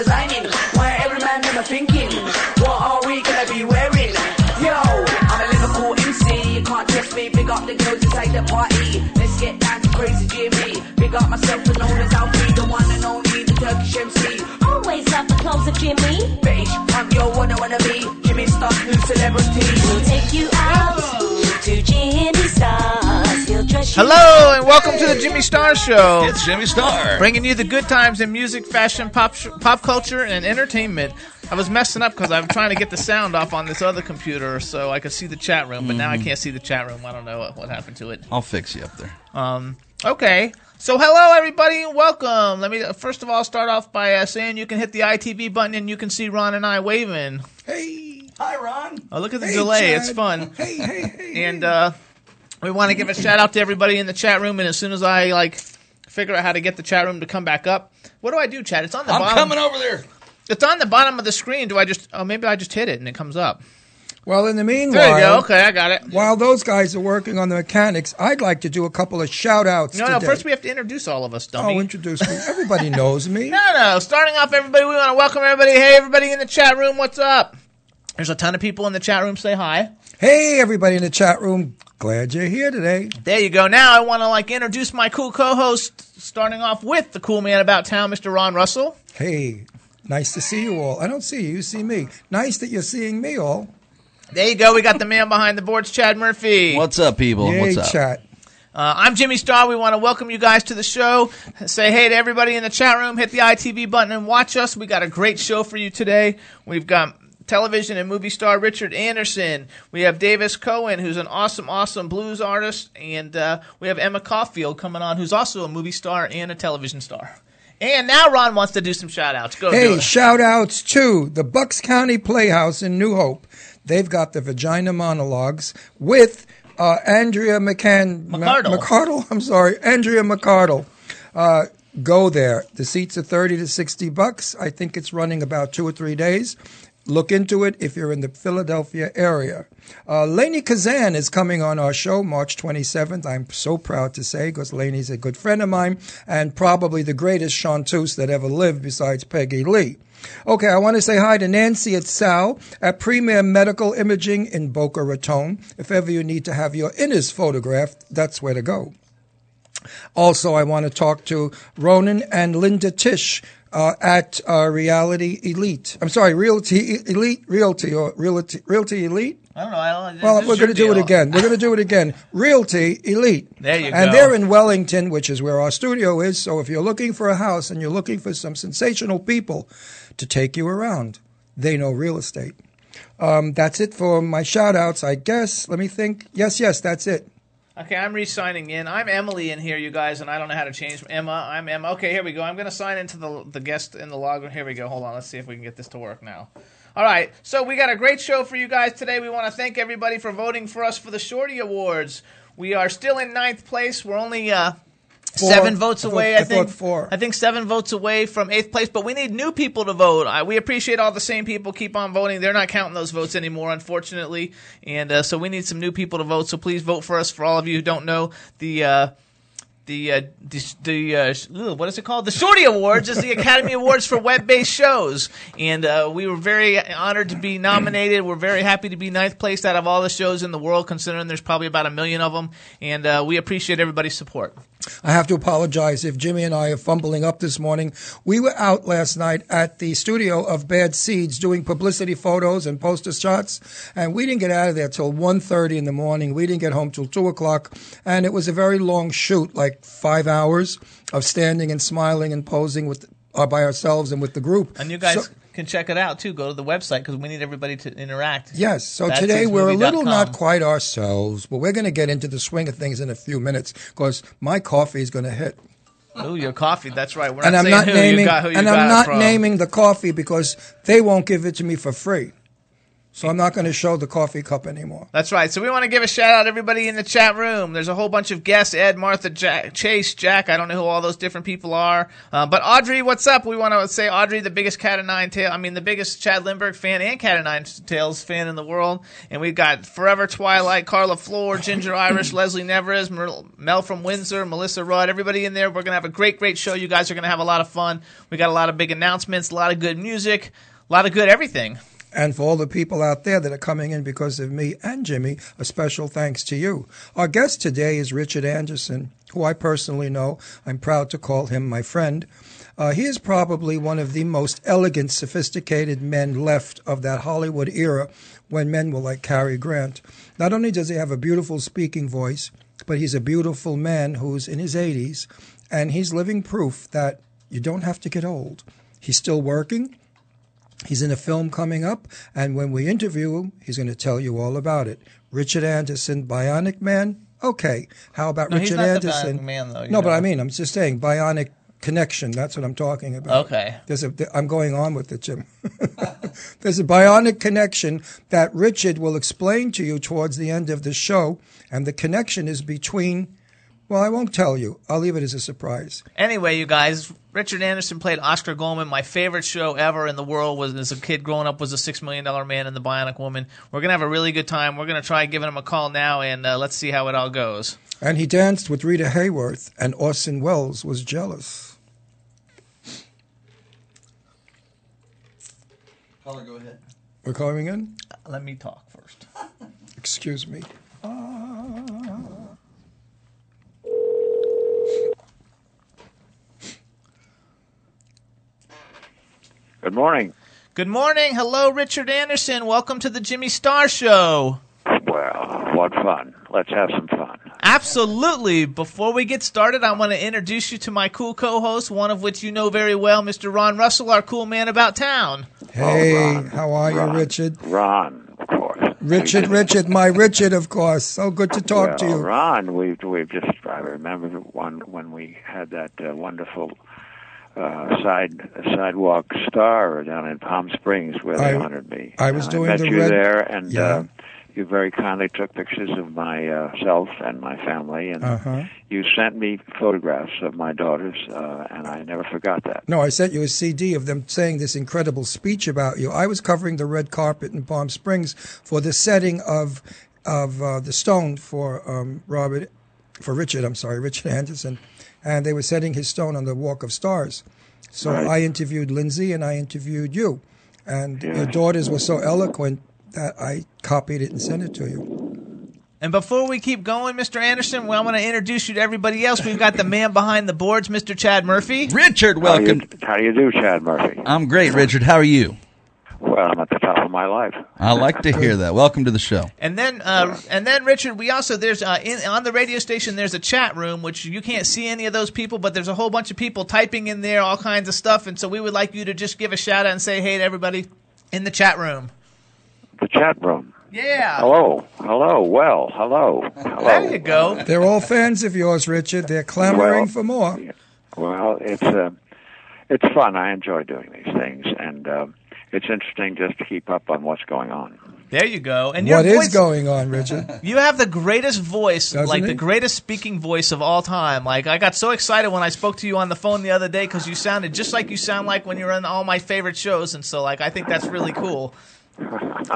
designing. Why every man never thinking, what are we gonna be wearing? Yo, I'm a Liverpool MC, you can't trust me. Big up the girls inside the party. Let's get down to crazy Jimmy. Big up myself and known as Alfie, the one and only, the Turkish MC. Always love the clothes of Jimmy. Beige, I'm your one I wanna be. Jimmy Star, new celebrity. Hello, and welcome to the Jimmy Star Show. It's Jimmy Star. bringing you the good times in music, fashion, pop, sh- pop culture, and entertainment. I was messing up because I'm trying to get the sound off on this other computer so I could see the chat room, but now I can't see the chat room. I don't know what, what happened to it. I'll fix you up there. Um, okay, so hello everybody, and welcome. Let me uh, first of all start off by uh, saying you can hit the ITV button and you can see Ron and I waving. Hey, hi Ron. Oh, look at the Hey, delay; Chad. it's fun. Hey, hey, hey. And uh, we want to give a shout out to everybody in the chat room. And as soon as I like figure out how to get the chat room to come back up, what do I do, Chad? It's on the I'm bottom. coming over there. It's on the bottom of the screen. Do I just? Oh, maybe I just hit it and it comes up. well, in the meanwhile, There you go. Okay, I got it. while those guys are working on the mechanics, I'd like to do a couple of shout outs. No, no. First, we have to introduce all of us, dummy. Oh, introduce me. Everybody knows me. no, no. Starting off, everybody, we want to welcome everybody. Hey, everybody in the chat room, what's up? There's a ton of people in the chat room. Say hi. Hey, everybody in the chat room. Glad you're here today. There you go. Now I want to like introduce my cool co-host. Starting off with the cool man about town, Mr. Ron Russell. Hey, nice to see you all. I don't see you, you see me. Nice that you're seeing me all. There you go. We got the man behind the boards, Chad Murphy. What's up, people? Yay, What's up? chat. Uh, I'm Jimmy Star. We want to welcome you guys to the show. Say hey to everybody in the chat room. Hit the ITV button and watch us. We got a great show for you today. We've got television and movie star Richard Anderson. We have Davis Coen, who's an awesome, awesome blues artist, and uh, we have Emma Caulfield coming on, who's also a movie star and a television star. And now Ron wants to do some shout outs. Go Hey, shout outs to the Bucks County Playhouse in New Hope. They've got the Vagina Monologues with uh, Andrea McCann. McArdle. McArdle, I'm sorry. Andrea McArdle. Uh, go there. The seats are 30 to 60 bucks. I think it's running about two or three days. Look into it if you're in the Philadelphia area. Uh, Lainie Kazan is coming on our show March 27th. I'm so proud to say because Lainie's a good friend of mine and probably the greatest chanteuse that ever lived besides Peggy Lee. Okay, I want to say hi to Nancy at Sal at Premier Medical Imaging in Boca Raton. If ever you need to have your inners photographed, that's where to go. Also, I want to talk to Ronan and Linda Tish uh, at uh, Reality Elite. I'm sorry, Realty Elite, Realty or Realty, Realty Elite. I don't know. I don't, Well, we're going to do it again. We're going to do it again. Realty Elite. There you And go. they're in Wellington, which is where our studio is. So if you're looking for a house and you're looking for some sensational people to take you around, they know real estate. Um, that's it for my shout outs, I guess. Let me think. Yes, yes, that's it. Okay, I'm re-signing in. I'm Emily in here, you guys, and I don't know how to change Emma. I'm Emma. Okay, here we go. I'm going to sign into the the guest in the log. Here we go. Hold on. Let's see if we can get this to work now. All right. So we got a great show for you guys today. We want to thank everybody for voting for us for the Shorty Awards. We are still in ninth place. We're only uh, Four. seven votes I away. I I, think four. I think seven votes away from eighth place, but we need new people to vote. I, we appreciate all the same people keep on voting. They're not counting those votes anymore, unfortunately, and uh, so we need some new people to vote. So please vote for us. For all of you who don't know, the uh, the uh, the, the uh, what is it called? The Shorty Awards is the Academy Awards for web-based shows, and uh, we were very honored to be nominated. We're very happy to be ninth place out of all the shows in the world, considering there's probably about a million of them, and uh, we appreciate everybody's support. I have to apologize if Jimmy and I are fumbling up this morning. We were out last night at the studio of Bad Seeds doing publicity photos and poster shots, and we didn't get out of there till 1.30 in the morning. We didn't get home till 2 o'clock, and it was a very long shoot, like five hours of standing and smiling and posing with uh, by ourselves and with the group. And you guys So- can check it out too. Go to the website because we need everybody to interact. Yes. So That's today we're a little not quite ourselves, but we're going to get into the swing of things in a few minutes because my coffee is going to hit. Oh, your coffee. That's right. We're and not I'm not naming you got, who you and I'm not from. naming the coffee because they won't give it to me for free. So I'm not going to show the coffee cup anymore. That's right. So we want to give a shout out to everybody in the chat room. There's a whole bunch of guests: Ed, Martha, Jack, Chase, Jack. I don't know who all those different people are. Uh, but Audrey, what's up? We want to say Audrey, the biggest Cat of Nine Tail. I mean, the biggest Chad Lindbergh fan and Cat of Nine Tails fan in the world. And we've got Forever Twilight, Carla Floor, Ginger Irish, Leslie Neveres, Mer- Mel from Windsor, Melissa Rudd. Everybody in there. We're gonna have a great, great show. You guys are gonna have a lot of fun. We got a lot of big announcements, a lot of good music, a lot of good everything. And for all the people out there that are coming in because of me and Jimmy, a special thanks to you. Our guest today is Richard Anderson, who I personally know. I'm proud to call him my friend. Uh, he is probably one of the most elegant, sophisticated men left of that Hollywood era when men were like Cary Grant. Not only does he have a beautiful speaking voice, but he's a beautiful man who's in his 80s, and he's living proof that you don't have to get old. He's still working. He's in a film coming up, and when we interview him, he's going to tell you all about it. Richard Anderson, Bionic Man. Okay, how about No, Richard Anderson? Bionic Man, though, no, but. I mean, I'm just saying Bionic Connection. That's what I'm talking about. Okay. There's a. I'm going on with it, Jim. There's a bionic connection that Richard will explain to you towards the end of the show, and the connection is between. Well, I won't tell you. I'll leave it as a surprise. Anyway, you guys, Richard Anderson played Oscar Goldman. My favorite show ever in the world was as a kid growing up was a Six Million Dollar Man and the Bionic Woman. We're gonna have a really good time. We're gonna try giving him a call now, and uh, let's see how it all goes. And he danced with Rita Hayworth, and Orson Welles was jealous. Caller, go ahead. We're calling in? Let me talk first. Excuse me. Good morning. Good morning, hello, Richard Anderson. Welcome to the Jimmy Star Show. Well, what fun. Let's have some fun. Absolutely. Before we get started, I want to introduce you to my cool co host, one of which you know very well, Mr. Ron Russell, our cool man about town. Hey, Ron, how are you, Richard? Ron, of course. Richard, Richard, my Richard, of course. So good to talk well, to you. Ron, we've we've just I remember one when we had that uh, wonderful uh, side sidewalk star down in Palm Springs where they I- honored me. I was And doing met the you red- there, and Yeah. uh, you very kindly took pictures of myself and my family, and Uh-huh. you sent me photographs of my daughters, uh, and I never forgot that. No, I sent you a CD of them saying this incredible speech about you. I was covering the red carpet in Palm Springs for the setting of of uh, the stone for um, Robert, for Richard. I'm sorry, Richard Anderson, and they were setting his stone on the Walk of Stars. So Right. I interviewed Lindsay and I interviewed you, and your daughters were so eloquent that I copied it and sent it to you. And before we keep going, Mr. Anderson, well, I'm going to introduce you to everybody else. We've got the man behind the boards, Mr. Chad Murphy. Richard, How do you- welcome. how do you do, Chad Murphy? I'm great, Richard. How are you? Well, I'm at the top of my life. I like to hear that. Welcome to the show. And then, uh, and then, Richard, we also there's uh, in, on the radio station there's a chat room which you can't see any of those people, but there's a whole bunch of people typing in there all kinds of stuff, and so we would like you to just give a shout out and say hey to everybody in the chat room. the chat room. Yeah. Hello, hello, well, hello, hello. There you go. They're all fans of yours, Richard. They're clamoring Well, for more. Well, it's uh, it's fun. I enjoy doing these things, and uh, it's interesting just to keep up on what's going on. There you go. And your What is voice, going on, Richard? You have the greatest voice, Doesn't like he? the greatest speaking voice of all time. Like I got so excited when I spoke to you on the phone the other day because you sounded just like you sound like when you're on all my favorite shows, and so like I think that's really cool.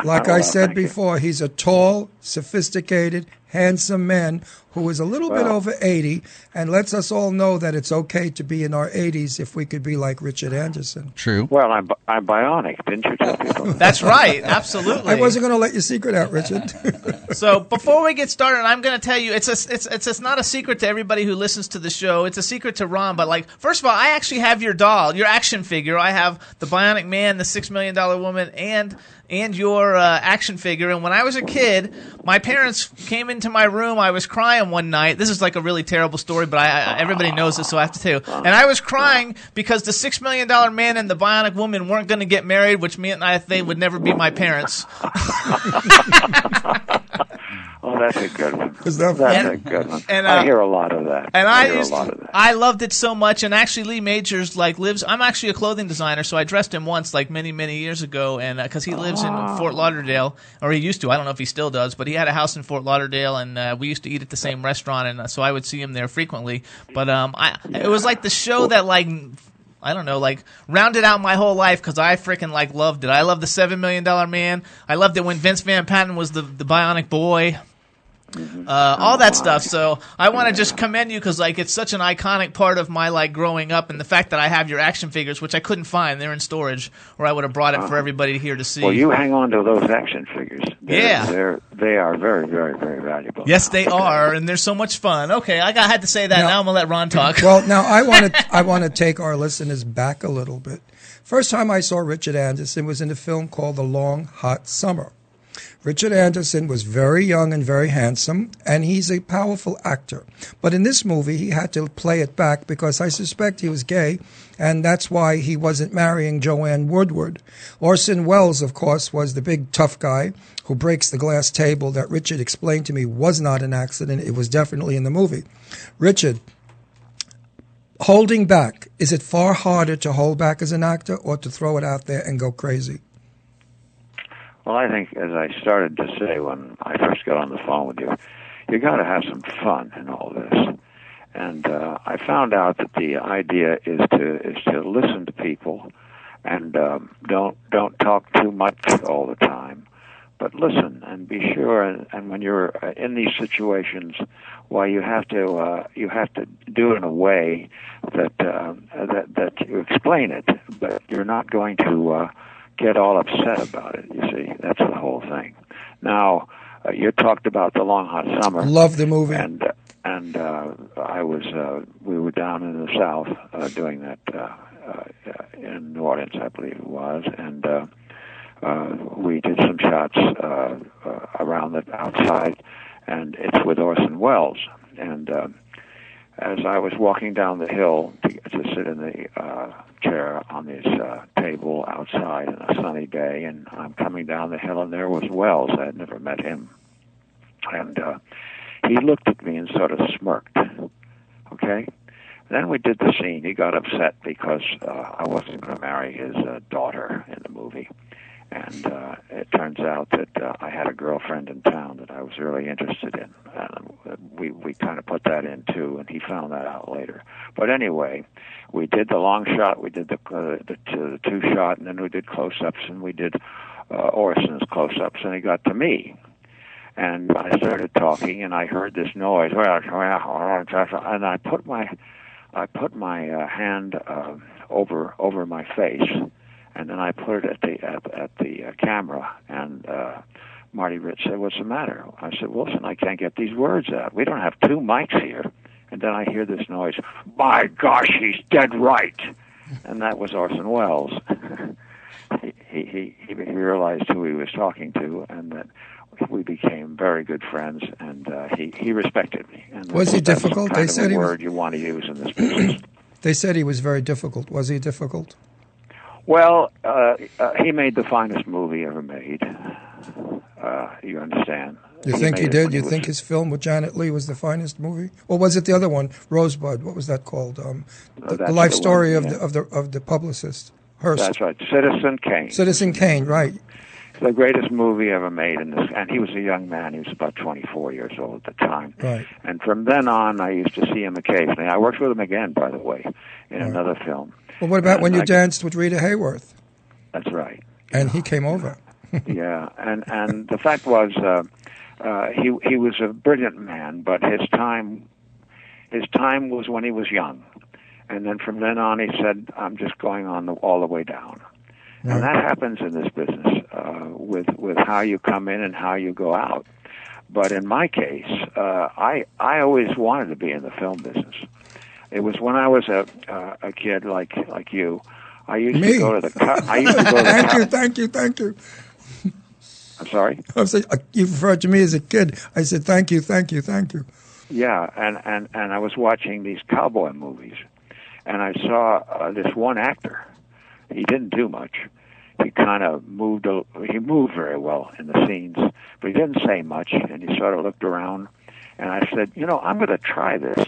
Like I said before, he's a tall, sophisticated, handsome man who is a little bit over 80 and lets us all know that it's okay to be in our 80s if we could be like Richard Anderson. True. Well, I'm I'm bionic, didn't you tell people? That's right, absolutely. I wasn't going to let your secret out, Richard. So before we get started, I'm going to tell you it's a, it's it's it's not a secret to everybody who listens to the show. It's a secret to Ron, but like first of all, I actually have your doll, your action figure. I have the Bionic Man, the Six Million Dollar Woman, and and your uh, action figure. And when I was a kid, my parents came into my room. I was crying one night. This is like a really terrible story, but I, I everybody knows this, so I have to tell you. And I was crying because the Six Million Dollar Man and the Bionic Woman weren't going to get married, which meant I, they would never be my parents. Oh, that's a good one. Is that that's funny? a good one. And, I uh, hear a lot of that. And I, hear used a lot to- of that. I loved it so much. And actually, Lee Majors like lives. I'm actually a clothing designer, so I dressed him once, like many many years ago, and because he lives in Fort Lauderdale, or he used to. I don't know if he still does, but he had a house in Fort Lauderdale, and uh, we used to eat at the same restaurant, and uh, so I would see him there frequently. But um, I it was like the show that like. I don't know, like rounded out my whole life because I freaking like loved it. I loved the Seven Million Dollar Man. I loved it when Vince Van Patten was the the Bionic Boy uh, all that stuff. So I want to just commend you because like it's such an iconic part of my like growing up, and the fact that I have your action figures, which I couldn't find, they're in storage, or I would have brought it for everybody here to see. Well, you hang on to those action figures. They're, Yeah. they're they are very, very, very valuable. yes, they are, and they're so much fun. Okay, I got had to say that. Now- now I'm gonna let Ron talk. Well, now I want to I want to take our listeners back a little bit. First time I saw Richard Anderson was in a film called The Long Hot Summer. Richard Anderson was very young and very handsome, and he's a powerful actor. But in this movie, he had to play it back because I suspect he was gay, and that's why he wasn't marrying Joanne Woodward. Orson Welles, of course, was the big tough guy who breaks the glass table that Richard explained to me was not an accident. It was definitely in the movie. Richard, holding back, is it far harder to hold back as an actor or to throw it out there and go crazy? Well, I think, as I started to say when I first got on the phone with you, you got to have some fun in all this. And uh, I found out that the idea is to is to listen to people, and um, don't don't talk too much all the time, but listen and be sure. And, and when you're uh, in these situations, why you have to uh, you have to do it in a way that uh, that that you explain it, but you're not going to. Uh, get all upset about it. You see, that's the whole thing. Now, uh, you talked about the long hot summer, Love the movie. and uh, and uh, I was uh, we were down in the south uh, doing that uh, uh, in New Orleans, I believe it was, and uh, uh, we did some shots uh, uh, around the outside, and it's with Orson Welles, and. Uh, as I was walking down the hill to, to sit in the uh, chair on this uh, table outside on a sunny day, and I'm coming down the hill, and there was Welles. I had never met him, and uh, he looked at me and sort of smirked. Okay. Then we did the scene. He got upset because uh, I wasn't going to marry his uh, daughter in the movie, and uh, it turns out that uh, I had a girlfriend in town that I was really interested in. And we we kind of put that in too, and he found that out later. But anyway, we did the long shot, we did the uh, the, two, the two shot, and then we did close ups, and we did uh, Orson's close ups, and he got to me. And I started talking, and I heard this noise, and I put my I put my uh, hand uh, over over my face, and then I put it at the at, at the uh, camera. And uh, Marty Ritt said, "What's the matter?" I said, "Wilson, I can't get these words out. We don't have two mics here." And then I hear this noise. My gosh, he's dead right. And that was Orson Welles. he, he he realized who he was talking to, and that we became very good friends, and uh, he he respected me. And Was he difficult? They said he was- word you want to use in this business. They said he was very difficult. Was he difficult? well, uh, uh, he made the finest movie ever made. Uh, you understand? You think he did? You was- think his film with Janet Leigh was the finest movie, or was it the other one, Rosebud? What was that called? Um, the, the life the story one, of yeah. the of the of the publicist Hearst. That's right, Citizen Kane. Citizen Kane, right? the greatest movie ever made in this and he was a young man he was about 24 years old at the time Right. and from then on i used to see him occasionally i worked with him again by the way in another film Well, what about And when you I- danced with Rita Hayworth that's right and he came over? Yeah and and the fact was uh uh he he was a brilliant man but his time his time was when he was young and then from then on he said i'm just going on the, all the way down and that happens in this business uh, with with how you come in and how you go out. But in my case, uh, I I always wanted to be in the film business. It was when I was a uh, a kid like like you. I used Me? to go to the. Co- I used to go to the. thank co- you, thank you, thank you. I'm sorry. I said, uh, you referred to me as a kid. I said, thank you, thank you, thank you. Yeah, and and and I was watching these cowboy movies, and I saw uh, this one actor. He didn't do much. He kind of moved. a- He moved very well in the scenes, but he didn't say much. And he sort of looked around, and I said, "You know, I'm going to try this.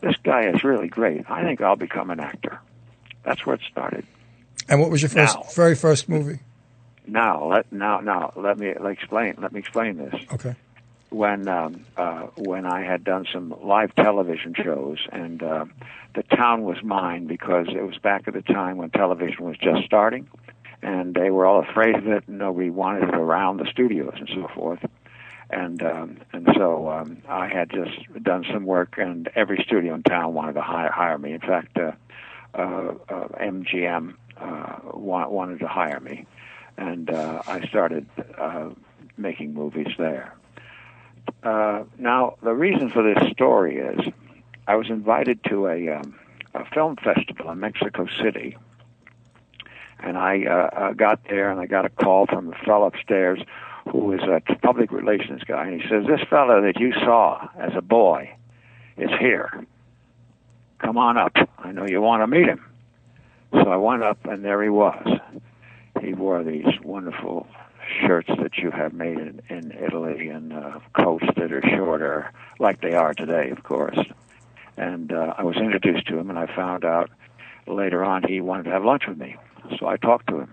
This guy is really great. I think I'll become an actor." That's where it started. And what was your first, Now. very first movie? Now, let now now let me explain. Let me explain this. Okay. when um, uh, when I had done some live television shows, and uh, the town was mine because it was back at the time when television was just starting, and they were all afraid of it, and nobody wanted it around the studios and so forth. And um, and so um, I had just done some work, and every studio in town wanted to hire hire me. In fact, uh, uh, uh, MGM uh, wa- wanted to hire me, and uh, I started uh, making movies there. Uh, now, the reason for this story is I was invited to a, um, a film festival in Mexico City, and I uh, uh, got there and I got a call from a fellow upstairs who is a public relations guy, and he says, "This fellow that you saw as a boy is here. Come on up. I know you want to meet him." So I went up, and there he was. He wore these wonderful shirts that you have made in, in Italy and uh, coats that are shorter, like they are today, of course. And uh, I was introduced to him, and I found out later on he wanted to have lunch with me. So I talked to him,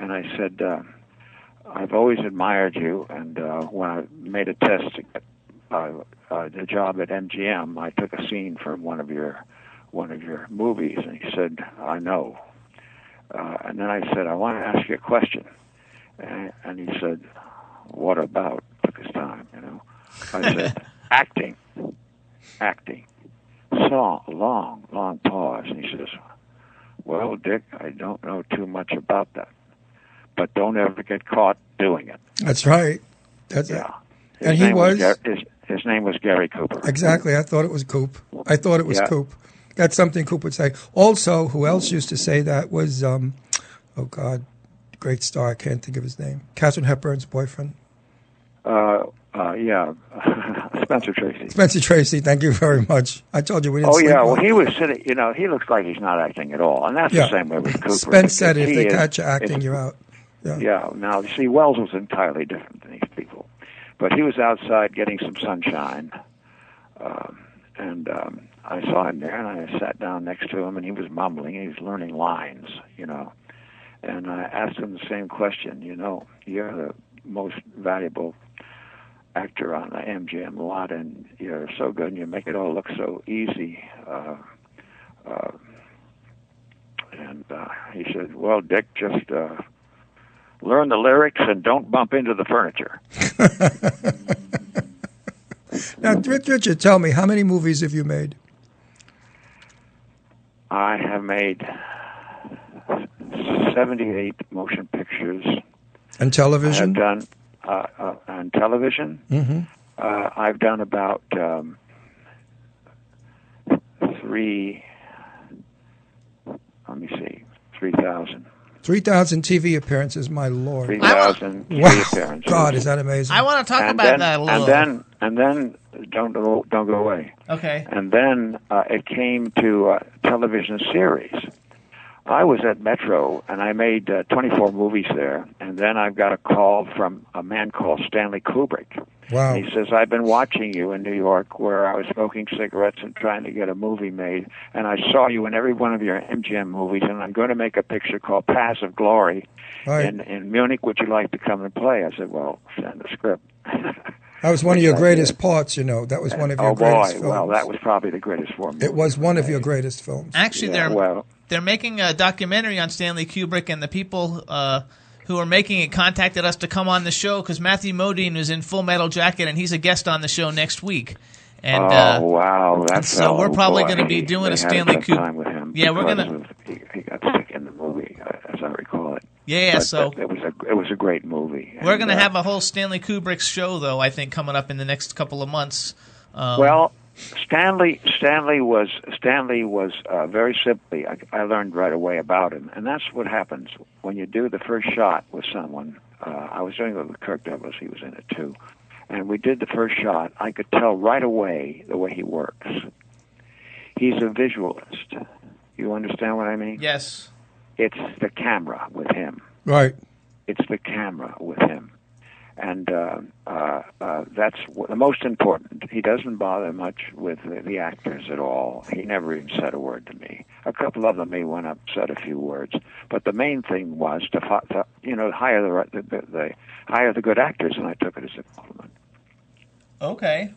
and I said, uh, "I've always admired you, and uh, when I made a test to get uh, uh, the job at MGM, I took a scene from one of your one of your movies." And he said, "I know." Uh, and then I said, "I want to ask you a question." And, and he said, "What about?" Took his time, you know. I said, "Acting, acting." So long, long pause, and he says, "Well, Dick, I don't know too much about that, but don't ever get caught doing it." That's right. That's it. Yeah. His And he name was- Gar- his, his name was Gary Cooper. Exactly. I thought it was Coop. I thought it was Yeah. Coop. That's something Coop would say. Also, who else used to say that was, um, oh God, great star. I can't think of his name. Katharine Hepburn's boyfriend. Uh, uh, yeah, Spencer Tracy. Spencer Tracy, thank you very much. I told you we didn't Oh yeah, well well. he was sitting. You know, he looks like he's not acting at all, and that's Yeah. the same way with Cooper. Spence said if He they is- catch you acting, you're out. Yeah. Yeah. Now, you see, Wells was entirely different than these people, but he was outside getting some sunshine, um, and um, I saw him there, and I sat down next to him, and he was mumbling. He was learning lines, you know, and I asked him the same question. You know, you're the most valuable actor on the MGM lot, and you're so good, and you make it all look so easy. Uh, uh, and uh, he said, "Well, Dick, just." Uh, learn the lyrics and don't bump into the furniture. Now, Richard, tell me, how many movies have you made? I have made 78 motion pictures. And television? I have television? done uh, uh, on television. hmm Uh, I've done about um, three. Let me see, three thousand. 3,000 TV appearances, my lord. Three I wa- thousand Wow. appearances. God, is that amazing? I want to talk and about then, that a little. And then, and then, don't go, don't go away. okay. And then uh, it came to uh, television series. I was at Metro and I made uh, 24 movies there, and then I got a call from a man called Stanley Kubrick. Wow. He says, I've been watching you in New York where I was smoking cigarettes and trying to get a movie made, and I saw you in every one of your MGM movies, and I'm going to make a picture called Paths of Glory Right. in, in Munich. Would you like to come and play? I said, well, send the script. That was one of your greatest did. parts, you know. That was one of your oh, greatest boy. films. Well, that was probably the greatest for me. it was one of your greatest films. Actually, Yeah, they're well- they're making a documentary on Stanley Kubrick, and the people uh, who are making it contacted us to come on the show because Matthew Modine is in Full Metal Jacket, and he's a guest on the show next week. And oh uh, wow, that's so we're probably going to be doing a Stanley Kubrick. Kubrick. time with him. Yeah, we're gonna- He, he got sick in the movie, uh, as I recall it. Yeah, But so that- it was a it was a great movie. we're going to uh, have a whole Stanley Kubrick show, though. I think coming up in the next couple of months. Um, Well, Stanley Stanley was Stanley was uh, very simply. I, I learned right away about him, and that's what happens when you do the first shot with someone. Uh, I was doing it with Kirk Douglas; he was in it too, and we did the first shot. I could tell right away the way he works. He's a visualist. You understand what I mean? yes, It's the camera with him. Right. It's the camera with him. And uh, uh, uh, that's w- the most important. He doesn't bother much with the, the actors at all. He never even said a word to me. A couple of them, he went up, said a few words. But the main thing was to, fi- to you know, hire the, right- the, the, the hire the good actors, and I took it as a compliment. okay,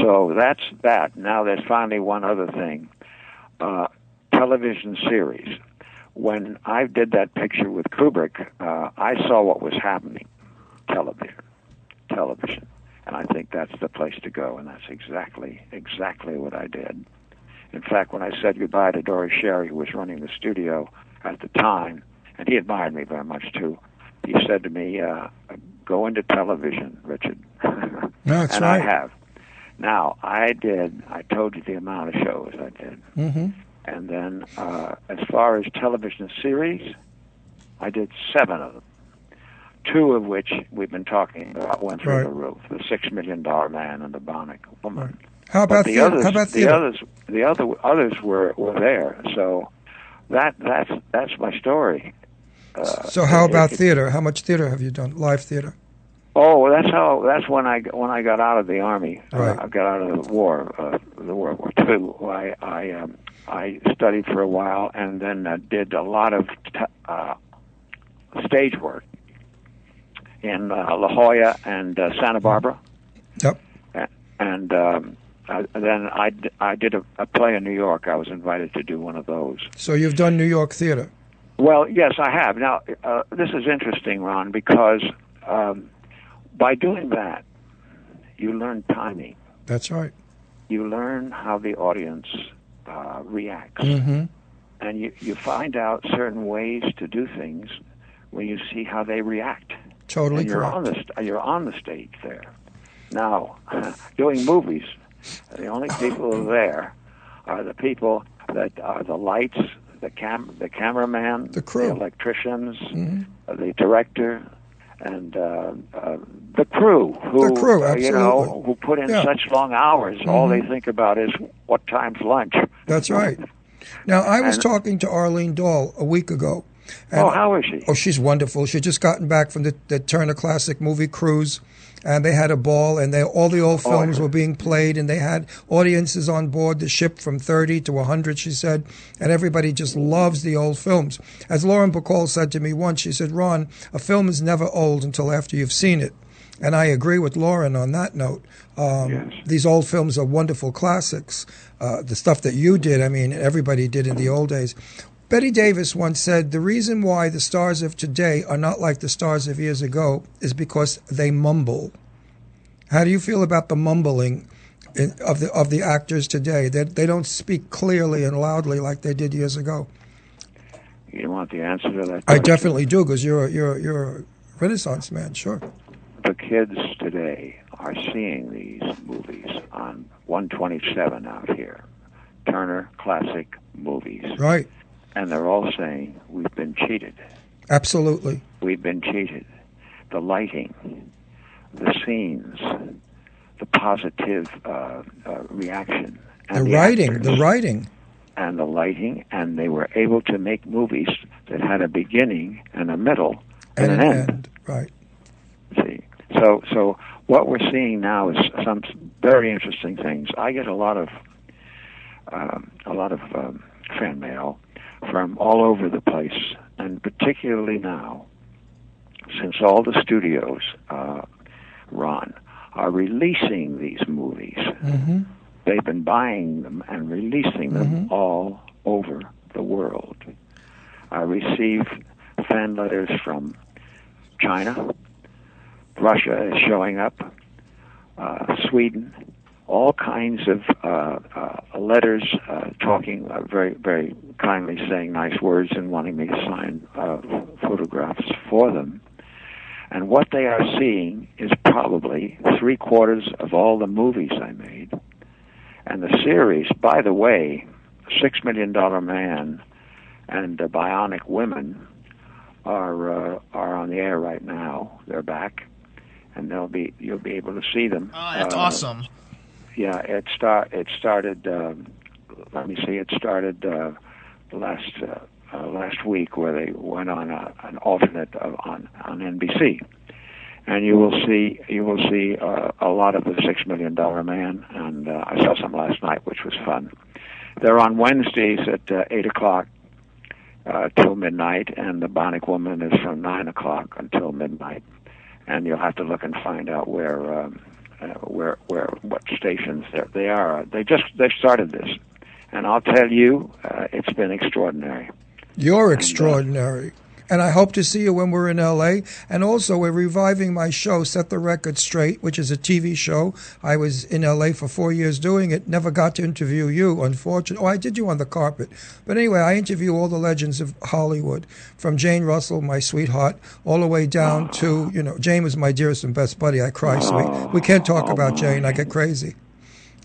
So that's that. Now there's finally one other thing. Uh, television series. When I did that picture with Kubrick, uh, I saw what was happening. Television. Television. And I think that's the place to go, and that's exactly, exactly what I did. In fact, when I said goodbye to Dore Schary, who was running the studio at the time, and he admired me very much too, he said to me, uh, go into television, Richard. no, That's and right. I have. Now, I did, I told you the amount of shows I did. Mm hmm And then, uh, as far as television series, I did seven of them. Two of which we've been talking about went through Right. the roof: the Six Million Dollar Man and the Bionic Woman. How But about the others, How about the others, the other others were were there. So that that's that's my story. Uh, so how about it- theater? How much theater have you done? Live theater. Oh, that's how. That's when I when I got out of the army. Right. Uh, I got out of the war, uh, the World War II. I I um, I studied for a while and then uh, did a lot of t- uh, stage work in uh, La Jolla and uh, Santa Barbara. Yep. And um, I, then I, d- I did a, a play in New York. I was invited to do one of those. So you've done New York theater. Well, yes, I have. Now, uh, this is interesting, Ron, because um, by doing that, you learn timing. That's right. You learn how the audience uh, reacts. hmm And you, you find out certain ways to do things when you see how they react. Totally and you're correct. on the st- you're on the stage there. Now, doing movies, the only people who are there are the people that are the lights, the cam, the cameraman, The crew. electricians, Mhm. uh, the director, and uh, uh, the crew. Who, The crew, uh, you know, who put in Yeah. such long hours. All Mhm. they think about is what time's lunch. That's right. Now I was And- talking to Arlene Dahl a week ago. and- oh, how is she? Oh, she's wonderful. She just gotten back from the, the Turner Classic Movie Cruise, and they had a ball, and they all the old Oh, films I- were being played, and they had audiences on board the ship from thirty to hundred. She said, and everybody just loves the old films. As Lauren Bacall said to me once, she said, "Ron, a film is never old until after you've seen it." And I agree with Lauren on that note. Um, Yes. These old films are wonderful classics. Uh, the stuff that you did, I mean, everybody did in the old days. Bette Davis once said, The reason why the stars of today are not like the stars of years ago is because they mumble. How do you feel about the mumbling of, the, of the actors today? They, they don't speak clearly and loudly like they did years ago. You want the answer to that? I definitely do because you're, a- you're, you're a Renaissance man, sure. the kids today are seeing these movies on 127 out here, Turner Classic Movies, Right. And they're all saying we've been cheated. Absolutely. We've been cheated. The lighting, the scenes, the positive uh, uh, reaction, and The the writing, actors. the writing. and the lighting, and they were able to make movies that had a beginning and a middle and, And an end. end. Right. See, so so what we're seeing now is some very interesting things. I get a lot of um, a lot of um, fan mail from all over the place, and particularly now, since all the studios, uh, Ron, are releasing these movies. hmm They've been buying them and releasing them all over the world. I receive fan letters from China. Russia is showing up. Uh, Sweden. All kinds of uh, uh, letters uh, talking uh, very, very kindly, saying nice words and wanting me to sign uh, photographs for them. And what they are seeing is probably three quarters of all the movies I made. And the series, by the way, Six Million Dollar Man and uh, Bionic Women are uh, are on the air right now. They're back, and they'll be you'll be able to see them. Oh, that's Uh, awesome. Yeah, it start it started. Um, let me see, it started uh, last uh, uh, last week where they went on a, an alternate on on NBC, and you will see you will see uh, a lot of the Six Million Dollar Man, and uh, I saw some last night, which was fun. They're on Wednesdays at eight o'clock uh, till midnight, and the Bionic Woman is from nine o'clock until midnight. And you'll have to look and find out where um, uh, where where what stations they they are. They just they started this, and I'll tell you, uh, it's been extraordinary. You're extraordinary. And I hope to see you when we're in LA. And also, we're reviving my show, Set the Record Straight, which is a TV show. I was in LA for four years doing it. Never got to interview you, unfortunately. Oh, I did you on the carpet. But anyway, I interview all the legends of Hollywood, from Jane Russell, my sweetheart, all the way down to, you know, Jane was my dearest and best buddy. I cry sweet. We can't talk about Jane. I get crazy.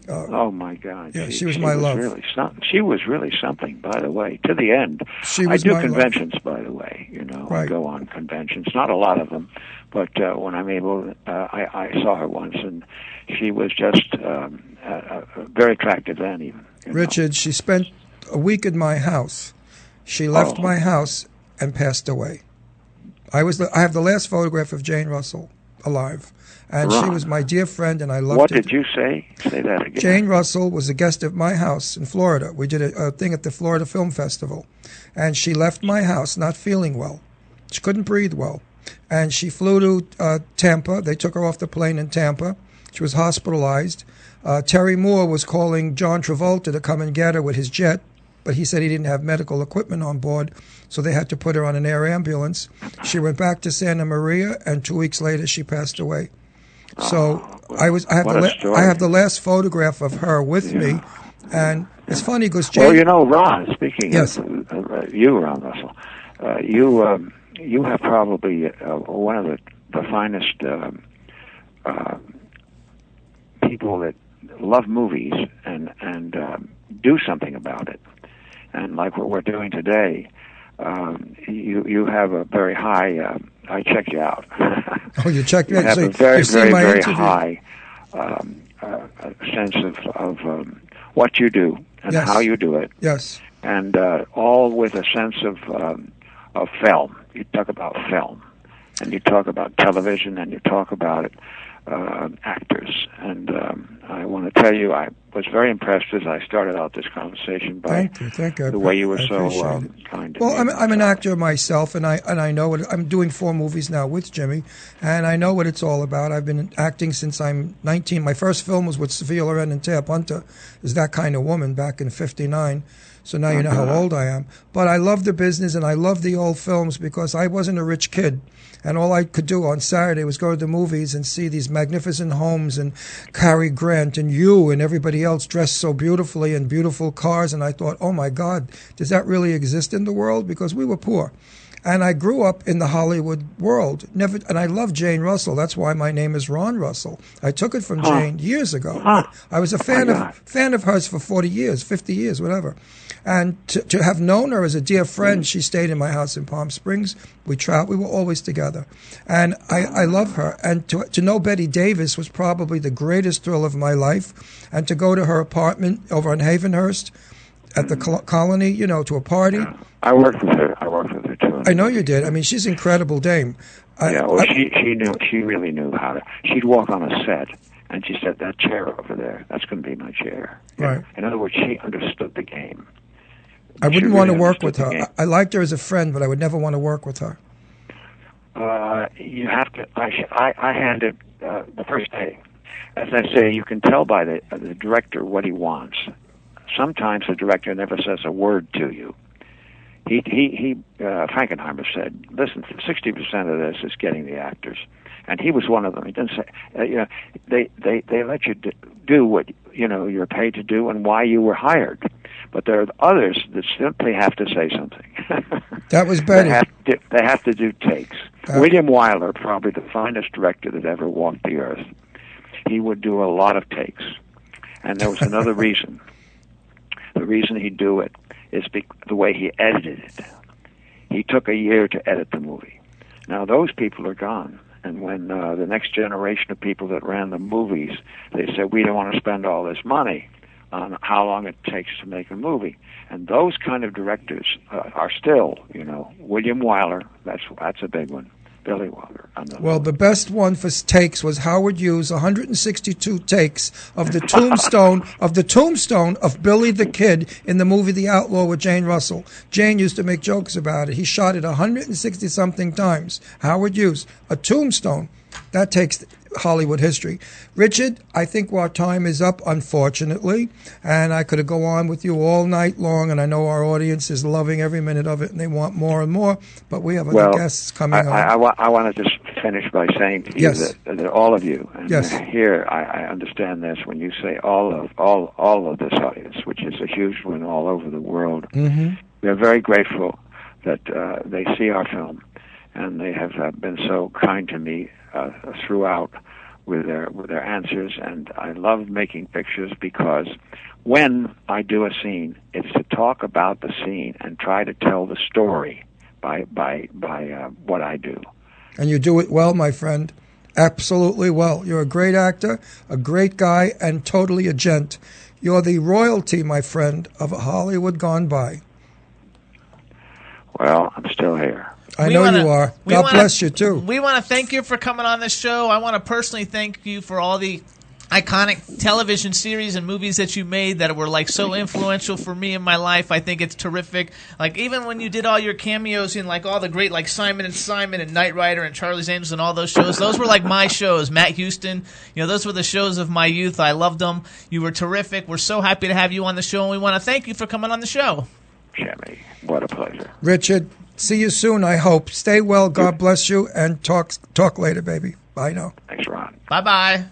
Oh my God! Yeah, she was my love. Really some, she was really something. By the way, to the end. She I was do my love. conventions, by the way. You know, I go on conventions. Not a lot of them, but uh, when I'm able, uh, I, I saw her once, and she was just um, uh, uh, very attractive then, even. you know. Richard, she spent a week in my house. She left Oh. my house and passed away. I was the, I have the last photograph of Jane Russell alive, and she was my dear friend, and I loved What her. What did you say? Say that again. Jane Russell was a guest at my house in Florida. We did a, a thing at the Florida Film Festival, and she left my house not feeling well. She couldn't breathe well, and she flew to uh, Tampa. They took her off the plane in Tampa. She was hospitalized. Uh, Terry Moore was calling John Travolta to come and get her with his jet, but he said he didn't have medical equipment on board, so they had to put her on an air ambulance. She went back to Santa Maria, and two weeks later she passed away. So I was I have the la-. I have the last photograph of her with me, and it's funny because Jane. Well, you know, Ron. Speaking Yes. of uh, uh, you, Ron Russell, uh, you um, you have probably uh, one of the the finest um, uh, people that love movies and and um, do something about it. And like what we're doing today, um, you you have a very high. Uh, I checked you out. oh, you checked me. have So a very very my very interview. high um, uh, uh, sense of of um, what you do and Yes. how you do it Yes, and uh, all with a sense of um, of film. You talk about film, and you talk about television, and you talk about uh, actors. And um, I want to tell you, I was very impressed as I started out this conversation by thank you, thank you. The way you were so um, kind. Well. I'm, I'm an actor myself, and I and I know what I'm doing. Four movies now with Jimmy, and I know what it's all about. I've been acting since I'm 19. My first film was with Sophia Loren and Tab Hunter, is that kind of woman back in '59. So now you know how old I am. But I love the business and I love the old films because I wasn't a rich kid. And all I could do on Saturday was go to the movies and see these magnificent homes and Cary Grant and you and everybody else dressed so beautifully and beautiful cars. And I thought, oh my God, does that really exist in the world? Because we were poor. And I grew up in the Hollywood world. Never, and I love Jane Russell. That's why my name is Ron Russell. I took it from Jane years ago. I was a fan of fan of hers for forty years, fifty years, whatever. And to, to have known her as a dear friend, mm. she stayed in my house in Palm Springs. We traveled. We were always together, and I, I love her. And to to know Bette Davis was probably the greatest thrill of my life. And to go to her apartment over on Havenhurst, at the col- colony, you know, to a party. I worked with her. I worked with her too. I know you did. I mean, she's an incredible dame. I, Yeah, well, I- she she knew she really knew how to. She'd walk on a set, and she said, "That chair over there, that's going to be my chair." Right. In other words, she understood the game. I wouldn't want to work with her. I, I liked her as a friend, but I would never want to work with her. Uh, you have to. I sh- I, I handed uh, the first day. As I say, you can tell by the uh, the director what he wants. Sometimes the director never says a word to you. He he he. Uh, Frankenheimer said, "Listen, sixty percent of this is getting the actors." and he was one of them. He didn't say, uh, you know, they they they let you do what you know you're paid to do and why you were hired. But there are others that simply have to say something. That was Bette. They have to, they have to do takes. Uh, William Wyler, probably the finest director that ever walked the earth, he would do a lot of takes. And there was another reason. The reason he'd do it is be- the way he edited it. He took a year to edit the movie. Now those people are gone. And when uh, the next generation of people that ran the movies, they said we don't want to spend all this money on how long it takes to make a movie. And those kind of directors uh, are still, you know, William Wyler. That's that's a big one. Billy Wilder. Well, one. the best one for takes was Howard Hughes, 162 takes of the tombstone of the tombstone of Billy the Kid in the movie The Outlaw with Jane Russell. Jane used to make jokes about it. He shot it 160 something times. Howard Hughes, a tombstone. That takes Hollywood history. Richard, I think our time is up, unfortunately, and I could go on with you all night long, and I know our audience is loving every minute of it, and they want more and more. But we have other well, guests coming I, on. I, I, wa- I want to just finish by saying to you Yes. that, that all of you, and Yes. here I, I understand this when you say all of all all of this audience, which is a huge one all over the world. Mhm. We are very grateful that uh, they see our film, and they have uh, been so kind to me uh, throughout with their with their answers. And I love making pictures because when I do a scene, it's to talk about the scene and try to tell the story by by by uh, what I do. And you do it well, my friend. Absolutely well. You're a great actor, a great guy, and totally a gent. You're the royalty, my friend, of Hollywood gone by. Well, I'm still here. I We know wanna- you are. we God wanna- bless you, too. We want to thank you for coming on this show. I want to personally thank you for all the iconic television series and movies that you made that were like so influential for me in my life. I think it's terrific. Like even when you did all your cameos in like all the great like Simon and Simon and Knight Rider and Charlie's Angels and all those shows, those were like my shows. Matt Houston, you know, those were the shows of my youth. I loved them. You were terrific. We're so happy to have you on the show and we want to thank you for coming on the show. Jimmy, what a pleasure. Richard, see you soon, I hope. Stay well. God bless you. And talk, talk later, baby. Bye now. Thanks, Ron. Bye bye.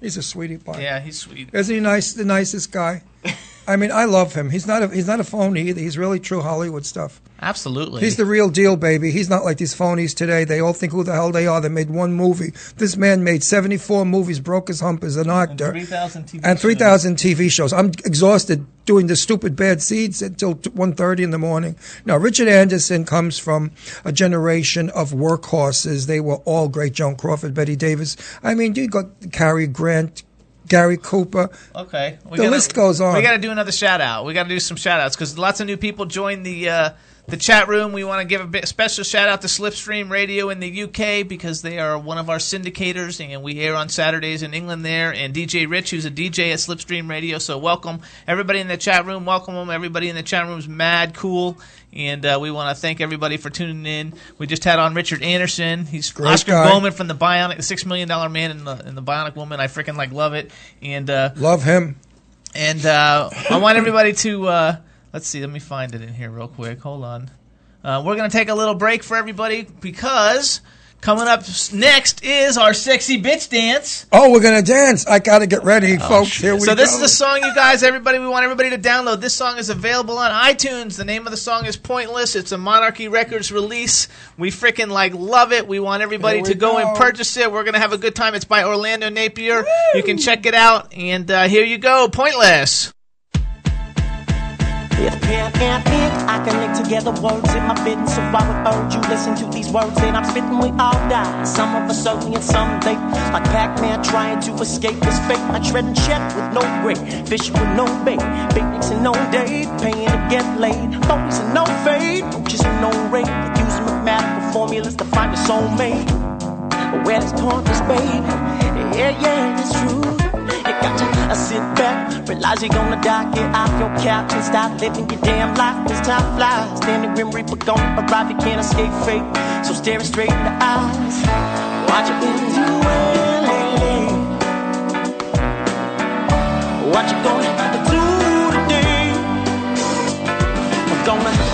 He's a sweetie pie. Yeah, he's sweet. Isn't he nice? The nicest guy. I mean, I love him. He's not a he's not a phony either. He's really true Hollywood stuff. Absolutely. He's the real deal, baby. He's not like these phonies today. They all think who the hell they are. They made one movie. This man made 74 movies, broke his hump as an actor. 3,000 TV And 3,000 TV shows. I'm exhausted doing the stupid bad seeds until 1.30 in the morning. Now, Richard Anderson comes from a generation of workhorses. They were all great. Joan Crawford, Bette Davis. I mean, you got Cary Grant, Gary Cooper. Okay. We The gotta- list goes on. We got to do another shout out. We got to do some shout outs because lots of new people joined the uh, the chat room. We want to give a bit, special shout out to Slipstream Radio in the UK because they are one of our syndicators and we air on Saturdays in England there. And DJ Rich, who's a DJ at Slipstream Radio. So welcome everybody in the chat room. Welcome them. Everybody in the chat room is mad cool. And uh, we want to thank everybody for tuning in. We just had on Richard Anderson. He's Great Oscar guy. Bowman from the Bionic, the Six Million Dollar Man and the, and the Bionic Woman. I freaking like love it. And uh, Love him. and uh, I want everybody to uh, let's see. Let me find it in here real quick. Hold on. Uh, we're gonna take a little break for everybody because coming up next is our sexy bitch dance. Oh, we're going to dance. I got to get ready, folks. Here we Oh, So go. this is the song, you guys. Everybody, we want everybody to download. This song is available on iTunes. The name of the song is Pointless. It's a Monarchy Records release. We freaking like love it. We want everybody we to go, and purchase it. We're gonna have a good time. It's by Orlando Napier. You can check it out. And uh, here you go, Pointless. Pen and. I can link together words in my bitten, so I would urge you listen to these words that I'm spitting. We all die. Some of us early and some late. Like Pac-Man trying to escape his fate. I tread and check with no break. Fish with no bait. Picnics and no date. Paying to get laid. Phonies and no fade. Roaches and no rate. Using mathematical formulas to find a soulmate. Well, it's pointless, baby. Yeah, yeah, it's true. Uh, sit back, realize you're gonna die. Get off your couch and start living your damn life. This time flies. The grim reaper gonna arrive. You can't escape fate. So stare it straight in the eyes. What you been doing lately? What you gonna do today? I'm gonna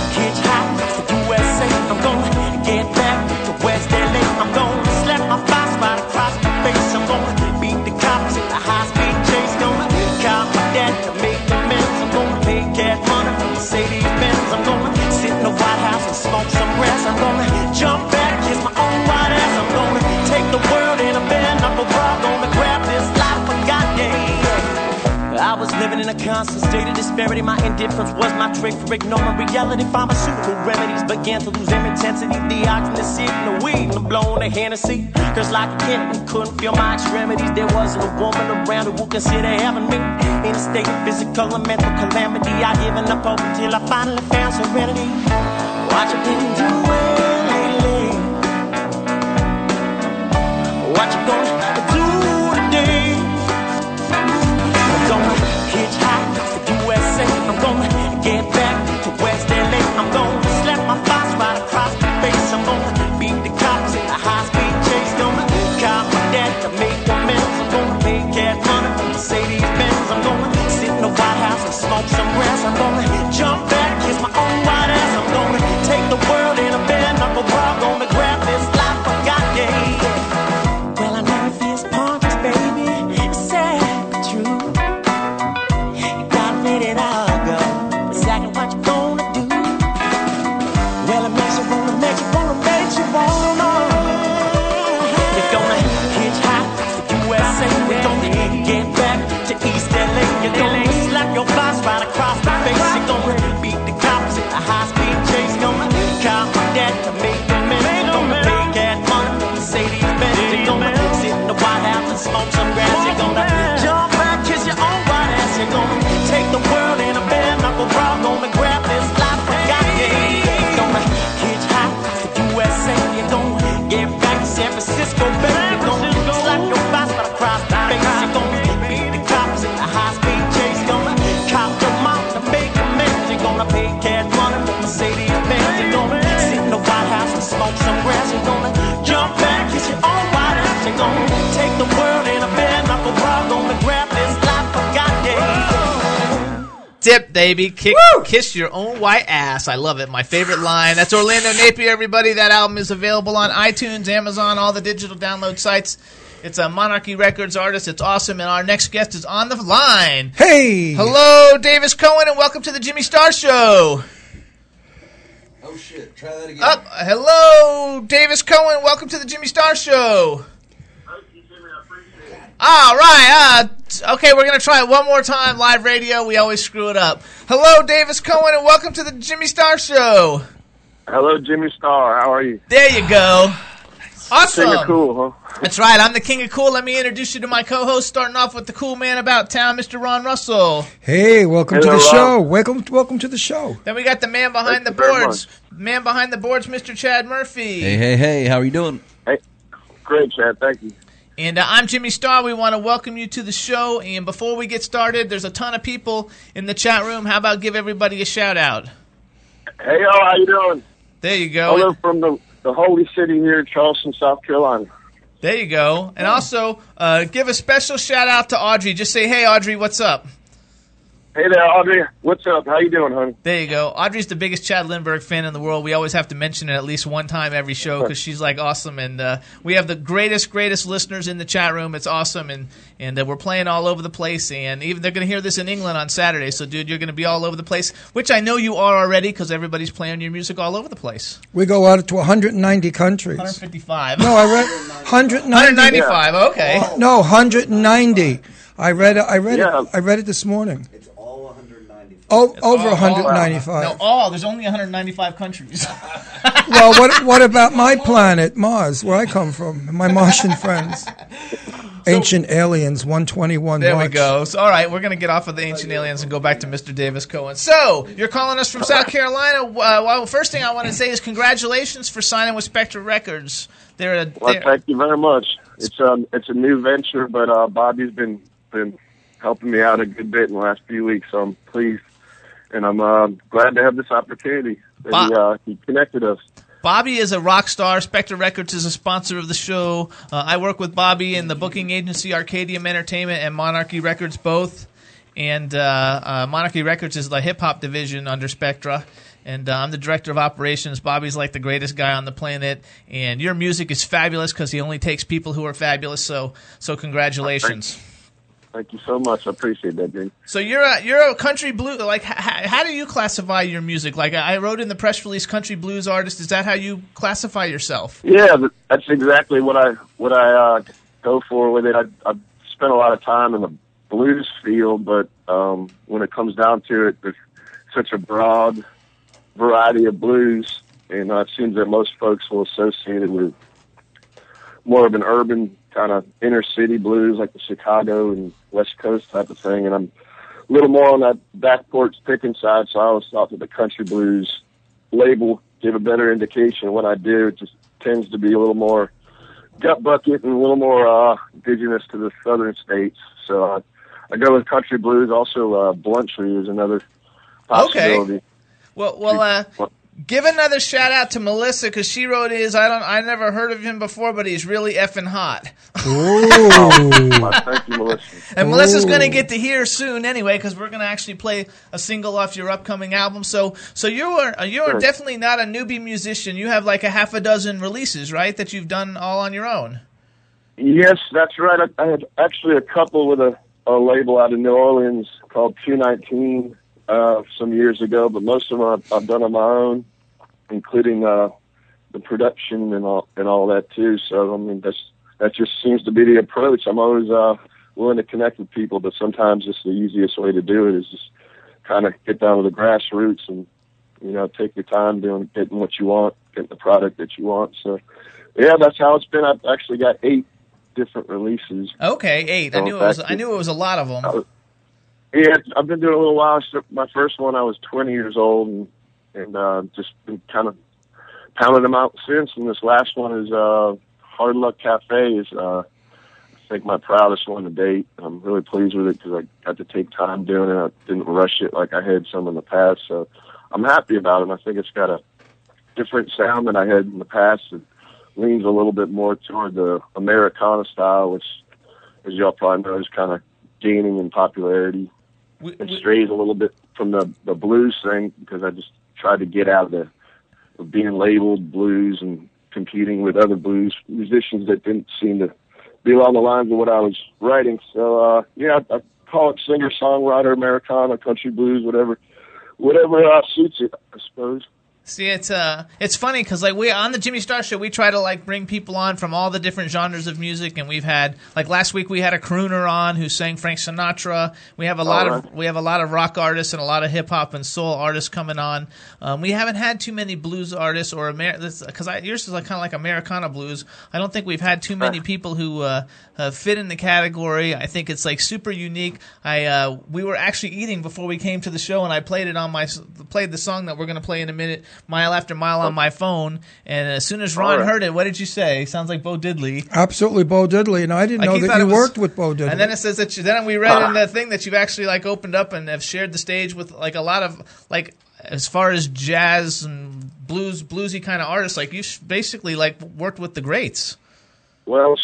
a constant state of disparity. My indifference was my trick for ignoring reality. Pharmaceutical remedies began to lose their intensity. The oxygen, the sick, the weed, and the blowing the Hennessy. Cause like a kid, couldn't feel my extremities. There wasn't a woman around who would consider having me in a state of physical and mental calamity. I given up hope until I finally found serenity. What you been doing lately? What you gonna gonna hitchhike to USA. I'm gonna get back to West LA. I'm gonna Dip, baby. Kick, kiss your own white ass. I love it. My favorite line. That's Orlando Napier, everybody. That album is available on iTunes, Amazon, all the digital download sites. It's a Monarchy Records artist. It's awesome. And our next guest is on the line. Hey! Hello, Davis Coen, and welcome to the Jimmy Star Show. Oh shit! Try that again. Up, hello, Davis Coen. Welcome to the Jimmy Star Show. All right. Uh, okay, we're gonna try it one more time. Live radio. We always screw it up. Hello, Davis Coen, and welcome to the Jimmy Star Show. Hello, Jimmy Star. How are you? There you go. Awesome. King of cool, huh? That's right. I'm the king of cool. Let me introduce you to my co-host. Starting off with the cool man about town, Mr. Ron Russell. Hey, welcome Hello, to the Rob. show. Welcome, welcome to the show. Then we got the man behind Thank the boards. Man behind the boards, Mr. Chad Murphy. Hey, hey, hey! How are you doing? Hey, great, Chad. Thank you. And uh, I'm Jimmy Star. We want to welcome you to the show. And before we get started, there's a ton of people in the chat room. How about give everybody a shout out? Hey, yo, how you doing? There you go. live from the the holy city here in Charleston, South Carolina. There you go. And also, uh, give a special shout out to Audrey. Just say, hey, Audrey, what's up? Hey there, Audrey. What's up? How you doing, honey? There you go. Audrey's the biggest Chad Lindbergh fan in the world. We always have to mention it at least one time every show because she's like awesome. And uh, we have the greatest, greatest listeners in the chat room. It's awesome. And and uh, we're playing all over the place. And even they're going to hear this in England on Saturday. So, dude, you're going to be all over the place, which I know you are already because everybody's playing your music all over the place. We go out to 190 countries. 155. No, I read 190. 195. Okay. No, 190. I read. I read Yeah. it. I read it this morning. O- over All- all- 195. No, all. There's only 195 countries. well, what what about my planet, Mars, where I come from, my Martian friends? Ancient aliens, 121. There we go. So, all right, we're going to get off of the ancient aliens and go back to Mr. Davis Coen. So, you're calling us from South Carolina. Uh, well, first thing I want to say is congratulations for signing with Spectre Records. They're a, they're, thank you very much. It's um, it's a new venture, but uh, Bobby's been been helping me out a good bit in the last few weeks, so I'm pleased, and I'm uh, glad to have this opportunity. That he, uh, he connected us. Bobby is a rock star. Spectre Records is a sponsor of the show. Uh, I work with Bobby in the booking agency Arcadium Entertainment and Monarchy Records both. And uh, uh, Monarchy Records is the hip hop division under Spectra. And uh, I'm the director of operations. Bobby's like the greatest guy on the planet. And your music is fabulous because he only takes people who are fabulous. So, so congratulations. Thank you so much. I appreciate that, Jake. So you're a you're a country blue like h- h- how do you classify your music? Like I wrote in the press release, country blues artist. Is that how you classify yourself? Yeah, that's exactly what I what I uh, go for with it. I, I've spent a lot of time in the blues field, but um, when it comes down to it, there's such a broad variety of blues, and uh, it seems that most folks will associate it with more of an urban kind of inner city blues, like the Chicago and West Coast type of thing. And I'm a little more on that back porch picking side, so I always thought that the country blues label gave a better indication of what I do. It just tends to be a little more gut bucket and a little more uh, indigenous to the southern states. So uh, I go with country blues. Also, uh, bluntry is another possibility. Okay. Well, well, uh, give another shout out to Melissa because she wrote his. I don't. I never heard of him before, but he's really effing hot. Well, thank you, Melissa. And Melissa's going to get to hear soon anyway because we're going to actually play a single off your upcoming album. So, so you are uh, you are Sure. definitely not a newbie musician. You have like a half a dozen releases, right? That you've done all on your own. Yes, that's right. I, I had actually a couple with a, a label out of New Orleans called 219 uh, some years ago, but most of them I've, I've done on my own, including uh, the production and all and all that too. So I mean, that's that just seems to be the approach. I'm always uh, willing to connect with people, but sometimes it's the easiest way to do it is just kind of get down to the grassroots and you know take your time doing getting what you want, getting the product that you want. So yeah, that's how it's been. I've actually got eight different releases. Okay, eight. I knew it was. I knew it was a lot of them. Yeah, I've been doing a little while. My first one, I was 20 years old, and and uh, just been kind of pounding them out since. And this last one is uh, Hard Luck Cafe. Is uh, I think my proudest one to date. I'm really pleased with it because I got to take time doing it. I didn't rush it like I had some in the past. So I'm happy about it. I think it's got a different sound than I had in the past. It leans a little bit more toward the Americana style, which, as y'all probably know, is kind of gaining in popularity We- it we- strays a little bit from the the blues thing because I just tried to get out of the of being labeled blues and competing with other blues musicians that didn't seem to be along the lines of what I was writing. So uh yeah, I, I call it singer songwriter, Americana, country blues, whatever whatever uh, suits it, I suppose. See, it's uh, it's funny because like we on the Jimmy Star Show, we try to like bring people on from all the different genres of music, and we've had like last week we had a crooner on who sang Frank Sinatra. We have a lot All of we have a lot of rock artists and a lot of hip hop and soul artists coming on. Um, we haven't had too many blues artists or because yours is like kind of like Americana blues. I don't think we've had too many people who uh, uh, fit in the category. I think it's like super unique. I uh, we were actually eating before we came to the show, and I played it on my played the song that we're going to play in a minute, mile after mile, on my phone. And as soon as Ron All right. heard it, what did you say? Sounds like Bo Diddley. Absolutely, Bo Diddley, and I didn't Like, know that you was- worked with Bo Diddley. And then it says that you, then we read in the thing that you've actually like opened up and have shared the stage with like a lot of like as far as jazz and blues bluesy kind of artists. Like you sh- basically like worked with the greats. Well,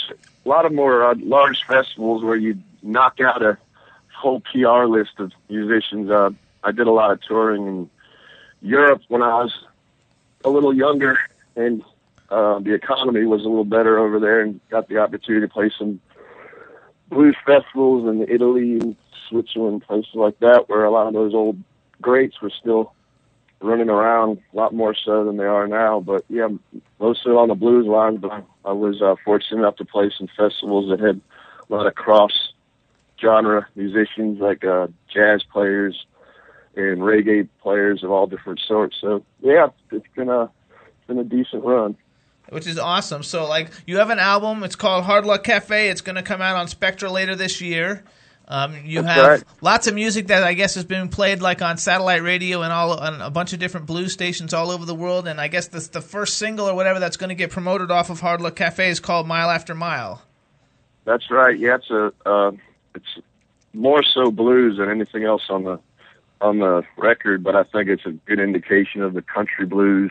a lot of more uh, large festivals where you knock out a whole PR list of musicians. Uh, I did a lot of touring in Europe when I was a little younger, and uh, the economy was a little better over there, and got the opportunity to play some blues festivals in Italy and Switzerland, places like that, where a lot of those old greats were still running around a lot more so than they are now. But yeah, mostly on the blues line. But I, was uh, fortunate enough to play some festivals that had a lot of cross genre musicians like uh, jazz players and reggae players of all different sorts. So yeah, it's been a it's been a decent run. which is awesome. So, like, you have an album. It's called Hard Luck Cafe. It's going to come out on Spectra later this year. Um, you That's have right. lots of music that I guess has been played like on satellite radio and all on a bunch of different blues stations all over the world. And I guess the the first single or whatever that's going to get promoted off of Hard Luck Cafe is called Mile After Mile. That's right. Yeah, it's a uh, it's more so blues than anything else on the on the record, but I think it's a good indication of the country blues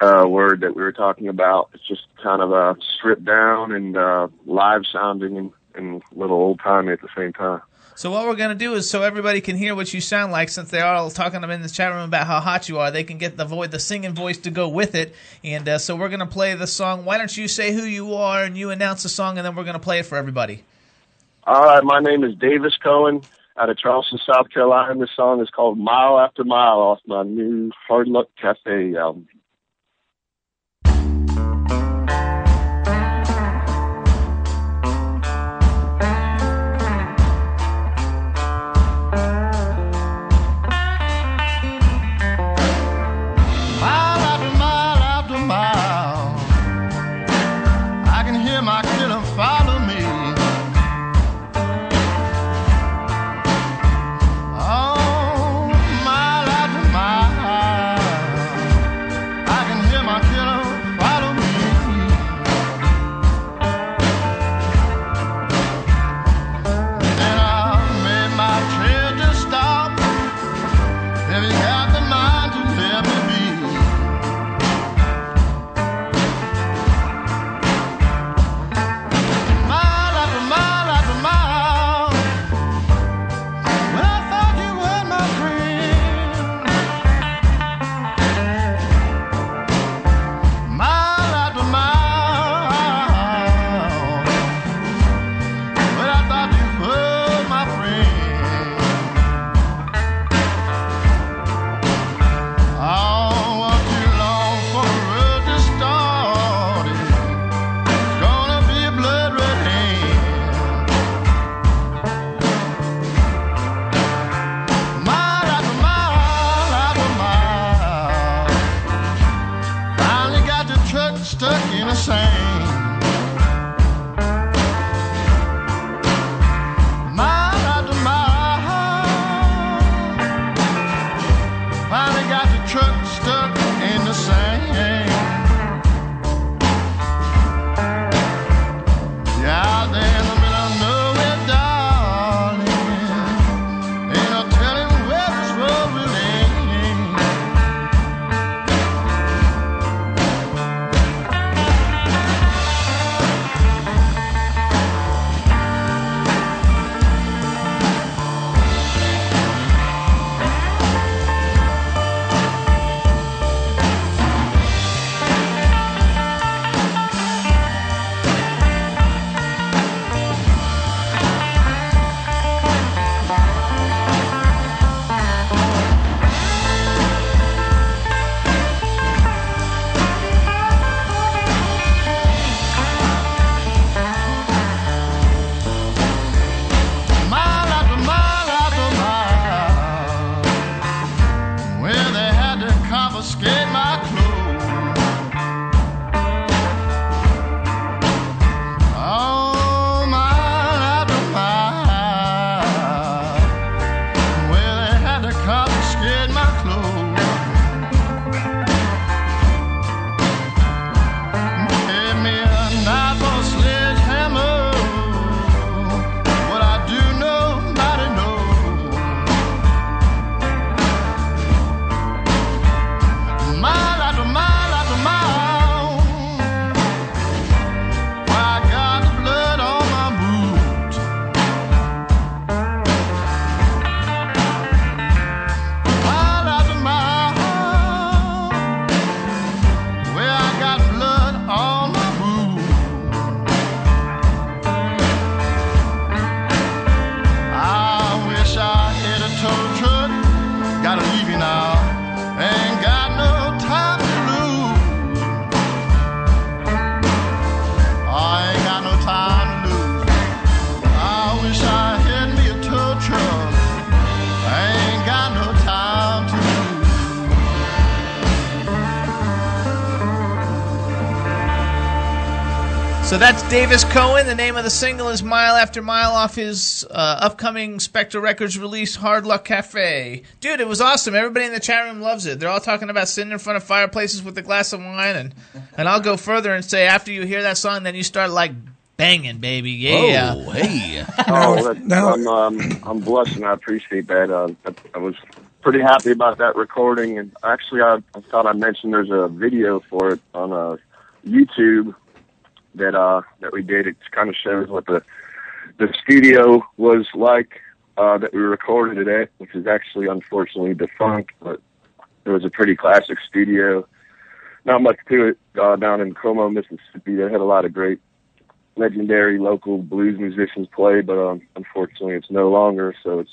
uh, word that we were talking about. It's just kind of uh, stripped down and uh, live sounding and, and a little old timey at the same time. So what we're going to do is so everybody can hear what you sound like since they are all talking in the chat room about how hot you are. They can get the voice, the singing voice to go with it. And uh, so we're going to play the song. Why don't you say who you are and you announce the song and then we're going to play it for everybody. All right, my name is Davis Coen out of Charleston, South Carolina. This song is called Mile After Mile off my new Hard Luck Cafe album. So that's Davis Coen. The name of the single is Mile After Mile off his uh, upcoming Spectre Records release, Hard Luck Cafe. Dude, it was awesome. Everybody in the chat room loves it. They're all talking about sitting in front of fireplaces with a glass of wine. And, and I'll go further and say, after you hear that song, then you start like banging, baby. Yeah. Oh, hey. Oh, that, I'm, um, I'm blessed and I appreciate that. Uh, I, I was pretty happy about that recording, and actually, I, I thought I mentioned there's a video for it on uh, YouTube that uh, that we did. It kind of shows what the the studio was like uh, that we recorded it at, which is actually unfortunately defunct, but it was a pretty classic studio. Not much to it uh, down in Como, Mississippi. They had a lot of great legendary local blues musicians play, but um, unfortunately it's no longer. So it's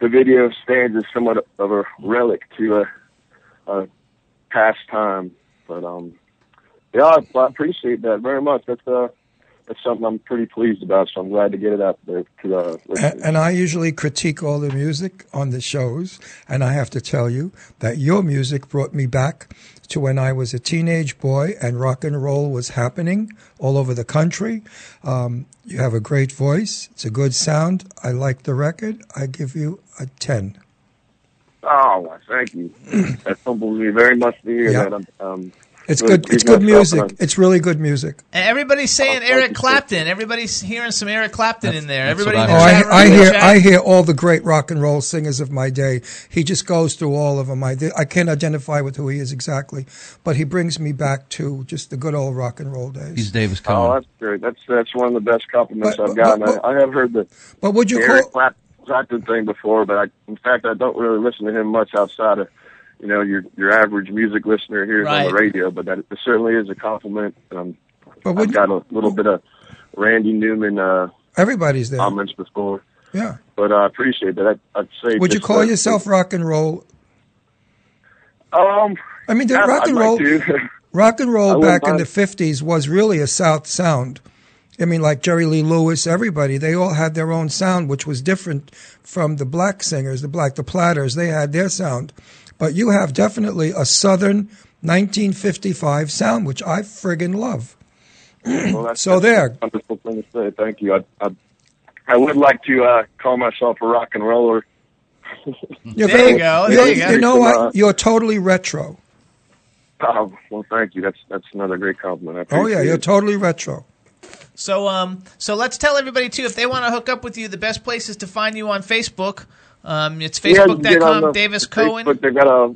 the video stands as somewhat of a relic to a, a past time. But um, yeah, I, I appreciate that very much. That's uh, that's something I'm pretty pleased about. So I'm glad to get it out there to uh. And, and I usually critique all the music on the shows, and I have to tell you that your music brought me back to when I was a teenage boy and rock and roll was happening all over the country. Um, you have a great voice. It's a good sound. I like the record. I give you a 10. Oh, thank you. that humbles me very much to hear Yeah. that. Um, It's good. It's good music. It's really good music. And everybody's saying thank Eric. Clapton. Everybody's hearing some Eric Clapton in there. that's Everybody what in Oh, the I, chat room, I hear chat- I hear all the great rock and roll singers of my day. He just goes through all of them. I I can't identify with who he is exactly, but he brings me back to just the good old rock and roll days. He's Davis Oh, that's great. That's that's one of the best compliments But- I've gotten. but- I, I have heard the but would you Eric call? Clap- Clapton thing before, but I, in fact, I don't really listen to him much outside of, you know, your your average music listener hears on the radio. But that it certainly is a compliment. Um, But I've got a little bit of Randy Newman uh, everybody's there? comments before, yeah. but I appreciate that. I, I'd say. Would you call uh, yourself rock and roll? Um, I mean, the yeah, rock I'd and like roll. to. Rock and roll wouldn't back in the 50s was really a South sound. I mean, like Jerry Lee Lewis, everybody, they all had their own sound, which was different from the black singers, the black, the platters. They had their sound. But you have definitely a Southern 1955 sound, which I friggin' love. Well, that's, So that's there. a wonderful thing to say. Thank you. I, I, I would like to uh, call myself a rock and roller. You're There you go, there you're- you go. You know Uh, what? You're totally retro. Oh, well, thank you. That's that's another great compliment. I Oh, yeah, you're it. totally retro. So um, so let's tell everybody too if they want to hook up with you, the best place is to find you on Facebook. Um, it's Yeah, you get on Facebook.com, the Davis Coen. They've got a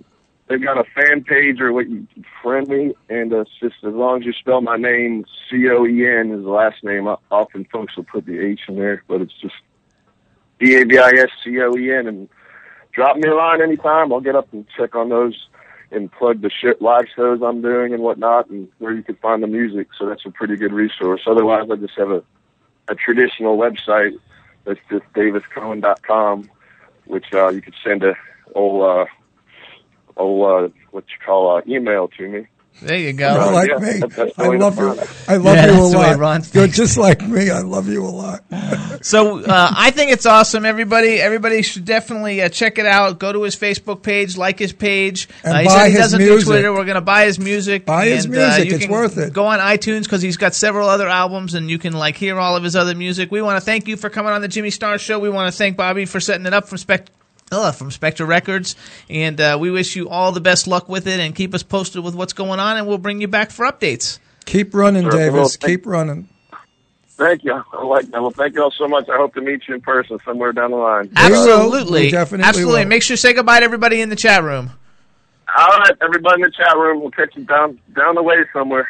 they've got a fan page or what you friend me, and uh, it's just as long as you spell my name C O E N is the last name. O- Often folks will put the H in there, but it's just D A V I S C O E N, and drop me a line anytime. I'll get up and check on those and plug the shit live shows I'm doing and whatnot, and where you can find the music. So that's a pretty good resource. Otherwise, I just have a a traditional website that's just daviscoen.com, which uh, you could send a old uh, old uh, what you call uh, email to me. There you You're go. like yeah, me. that- that's the I love you. I love Yeah, you a that's the way lot. Ron You're just like me. I love you a lot. So uh, I think it's awesome. Everybody, everybody should definitely uh, check it out. Go to his Facebook page, like his page. And uh, he buy said he his doesn't music. do Twitter. We're gonna buy his music. Buy his and, music. you It's can worth it. Go on iTunes because he's got several other albums, and you can like hear all of his other music. We want to thank you for coming on the Jimmy Star Show. We want to thank Bobby for setting it up from Spec. Uh, from Spectre Records, and uh, we wish you all the best luck with it, and keep us posted with what's going on, and we'll bring you back for updates. Keep running, Sure, Davis. well, Keep running. Thank you. I like that. Well, thank you all so much. I hope to meet you in person somewhere down the line. Absolutely, We definitely absolutely. will. Make sure you say goodbye to everybody in the chat room. All right, everybody in the chat room. We'll catch you down down the way somewhere.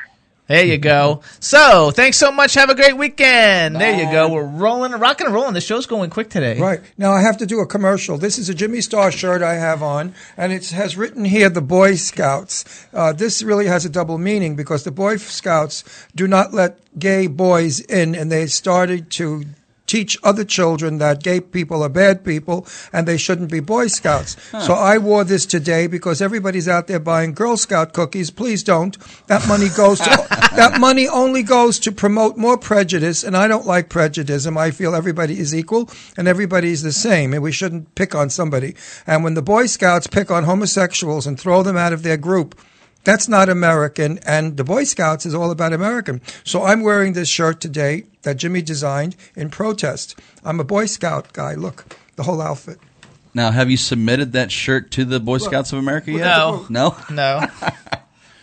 There you go. So, thanks so much. Have a great weekend. There you go. We're rolling, rocking and rolling. The show's going quick today. Right. Now I have to do a commercial. This is a Jimmy Star shirt I have on, and it has written here the Boy Scouts. Uh, this really has a double meaning because the Boy Scouts do not let gay boys in, and they started to teach other children that gay people are bad people and they shouldn't be Boy Scouts. So I wore this today because everybody's out there buying Girl Scout cookies. Please don't. That money goes to that money only goes to promote more prejudice, and I don't like prejudice. I feel everybody is equal and everybody is the same, and we shouldn't pick on somebody. And when the Boy Scouts pick on homosexuals and throw them out of their group, That's not American, and the Boy Scouts is all about American. So I'm wearing this shirt today that Jimmy designed in protest. I'm a Boy Scout guy. Look, the whole outfit. Now, have you submitted that shirt to the Boy Scouts of America yet? No. No? No.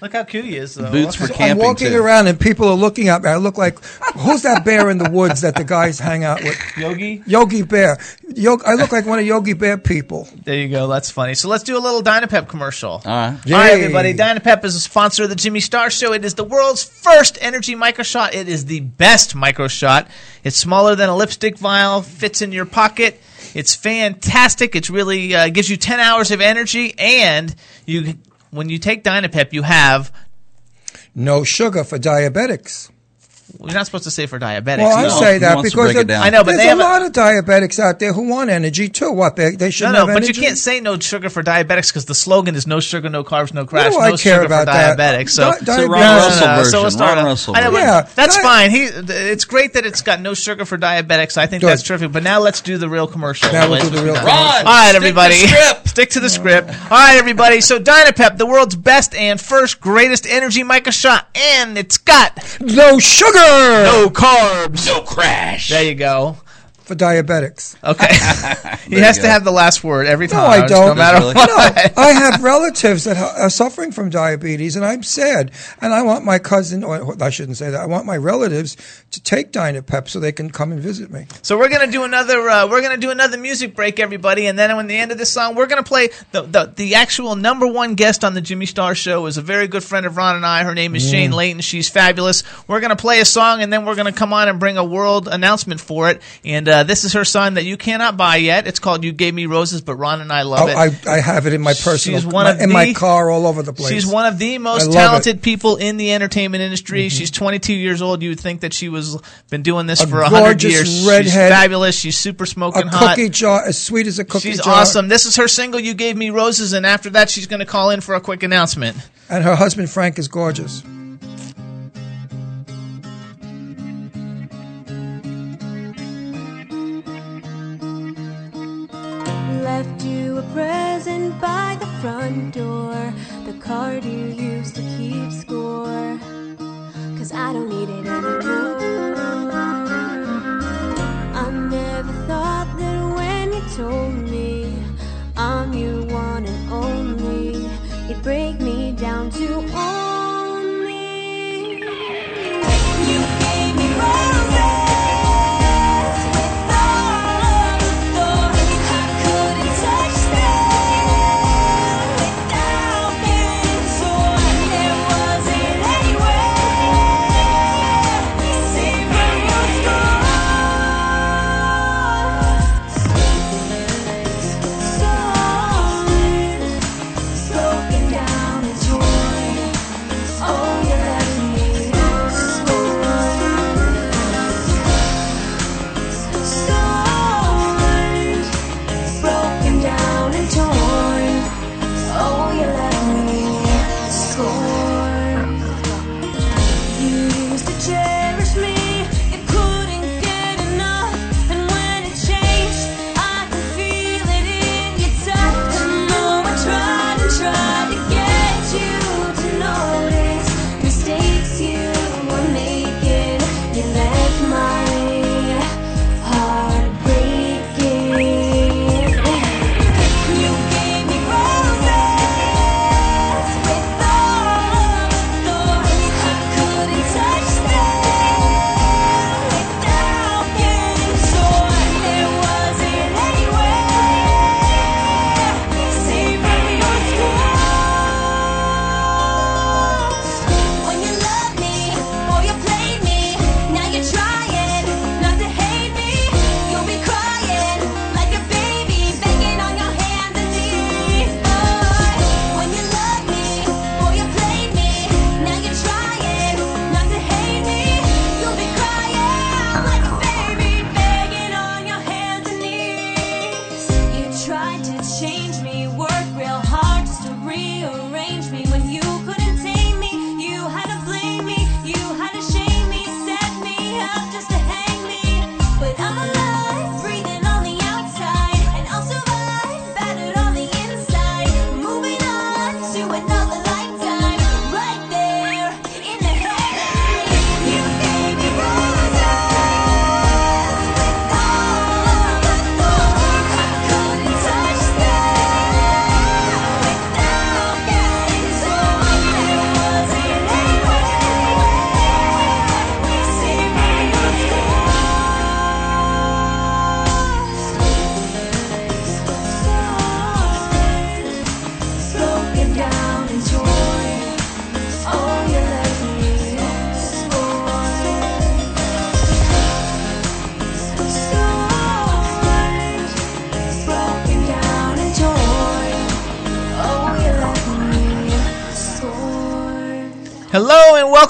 Look how cute he is, though. boots for So I'm walking too. around and people are looking at me. I look like who's that bear in the woods that the guys hang out with? Yogi? Yogi Bear. Yo- I look like one of Yogi Bear people. There you go. That's funny. So let's do a little Dynapep commercial. All right. All right, Yay. everybody. Dynapep is a sponsor of the Jimmy Star Show. It is the world's first energy micro shot. It is the best micro shot. It's smaller than a lipstick vial, fits in your pocket. It's fantastic. It's really uh, gives you 10 hours of energy, and you when you take Dynapep, you have. No sugar for diabetics. We're not supposed to say for diabetics. Well, I you know. say that because it it- I know, but there's they a have a- lot of diabetics out there who want energy too. What they, they should No, no, have but energy. you can't say no sugar for diabetics because the slogan is no sugar, no carbs, no crash, do no I care sugar about for that? diabetics. So, Di- It's a Ron No, no, Russell no, version. so we'll start Ron Russell know, version. Yeah, that's di- fine. He, it's great that it's got no sugar for diabetics. I think Good. that's terrific. But now let's do the real commercial. Now we'll do the real commercial. Ron, All right, everybody. Stick to the script. All right, everybody. So Dynapep, the world's best and first greatest energy micro shot, and it's got no sugar no carbs. No crash. There you go. For diabetics. Okay. he has to have the last word every time. No. I don't. No matter Really? what. No, I have relatives that are suffering from diabetes, and I'm sad. And I want my cousin, or I shouldn't say that. I want my relatives to take Dynapep so they can come and visit me. So we're gonna do another. Uh, we're gonna do another music break, everybody, and then at the end of this song, we're gonna play the, the the actual number one guest on the Jimmy Star Show is a very good friend of Ron and I. Her name is Shane Layton. She's fabulous. We're gonna play a song, and then we're gonna come on and bring a world announcement for it. And uh, this is her song that you cannot buy yet. It's called "You Gave Me Roses," but Ron and I love Oh, it. I, I have it in my personal, She's one my- of in my car, all over the place. She's one of the most talented it. Mm-hmm. people in the entertainment industry. She's 22 years old. You would think that she was been doing this A for 100 gorgeous years. She's redhead. fabulous. She's super a smoking hot. cookie jar, as sweet as a cookie She's jar. awesome. This is her single, You Gave Me Roses, and after that, she's going to call in for a quick announcement. And her husband Frank is gorgeous. Left you a present by the front door, the card you used to keep score. Cause I don't need it anymore. I never thought that when you told me I'm your one and only, it'd break me down to only.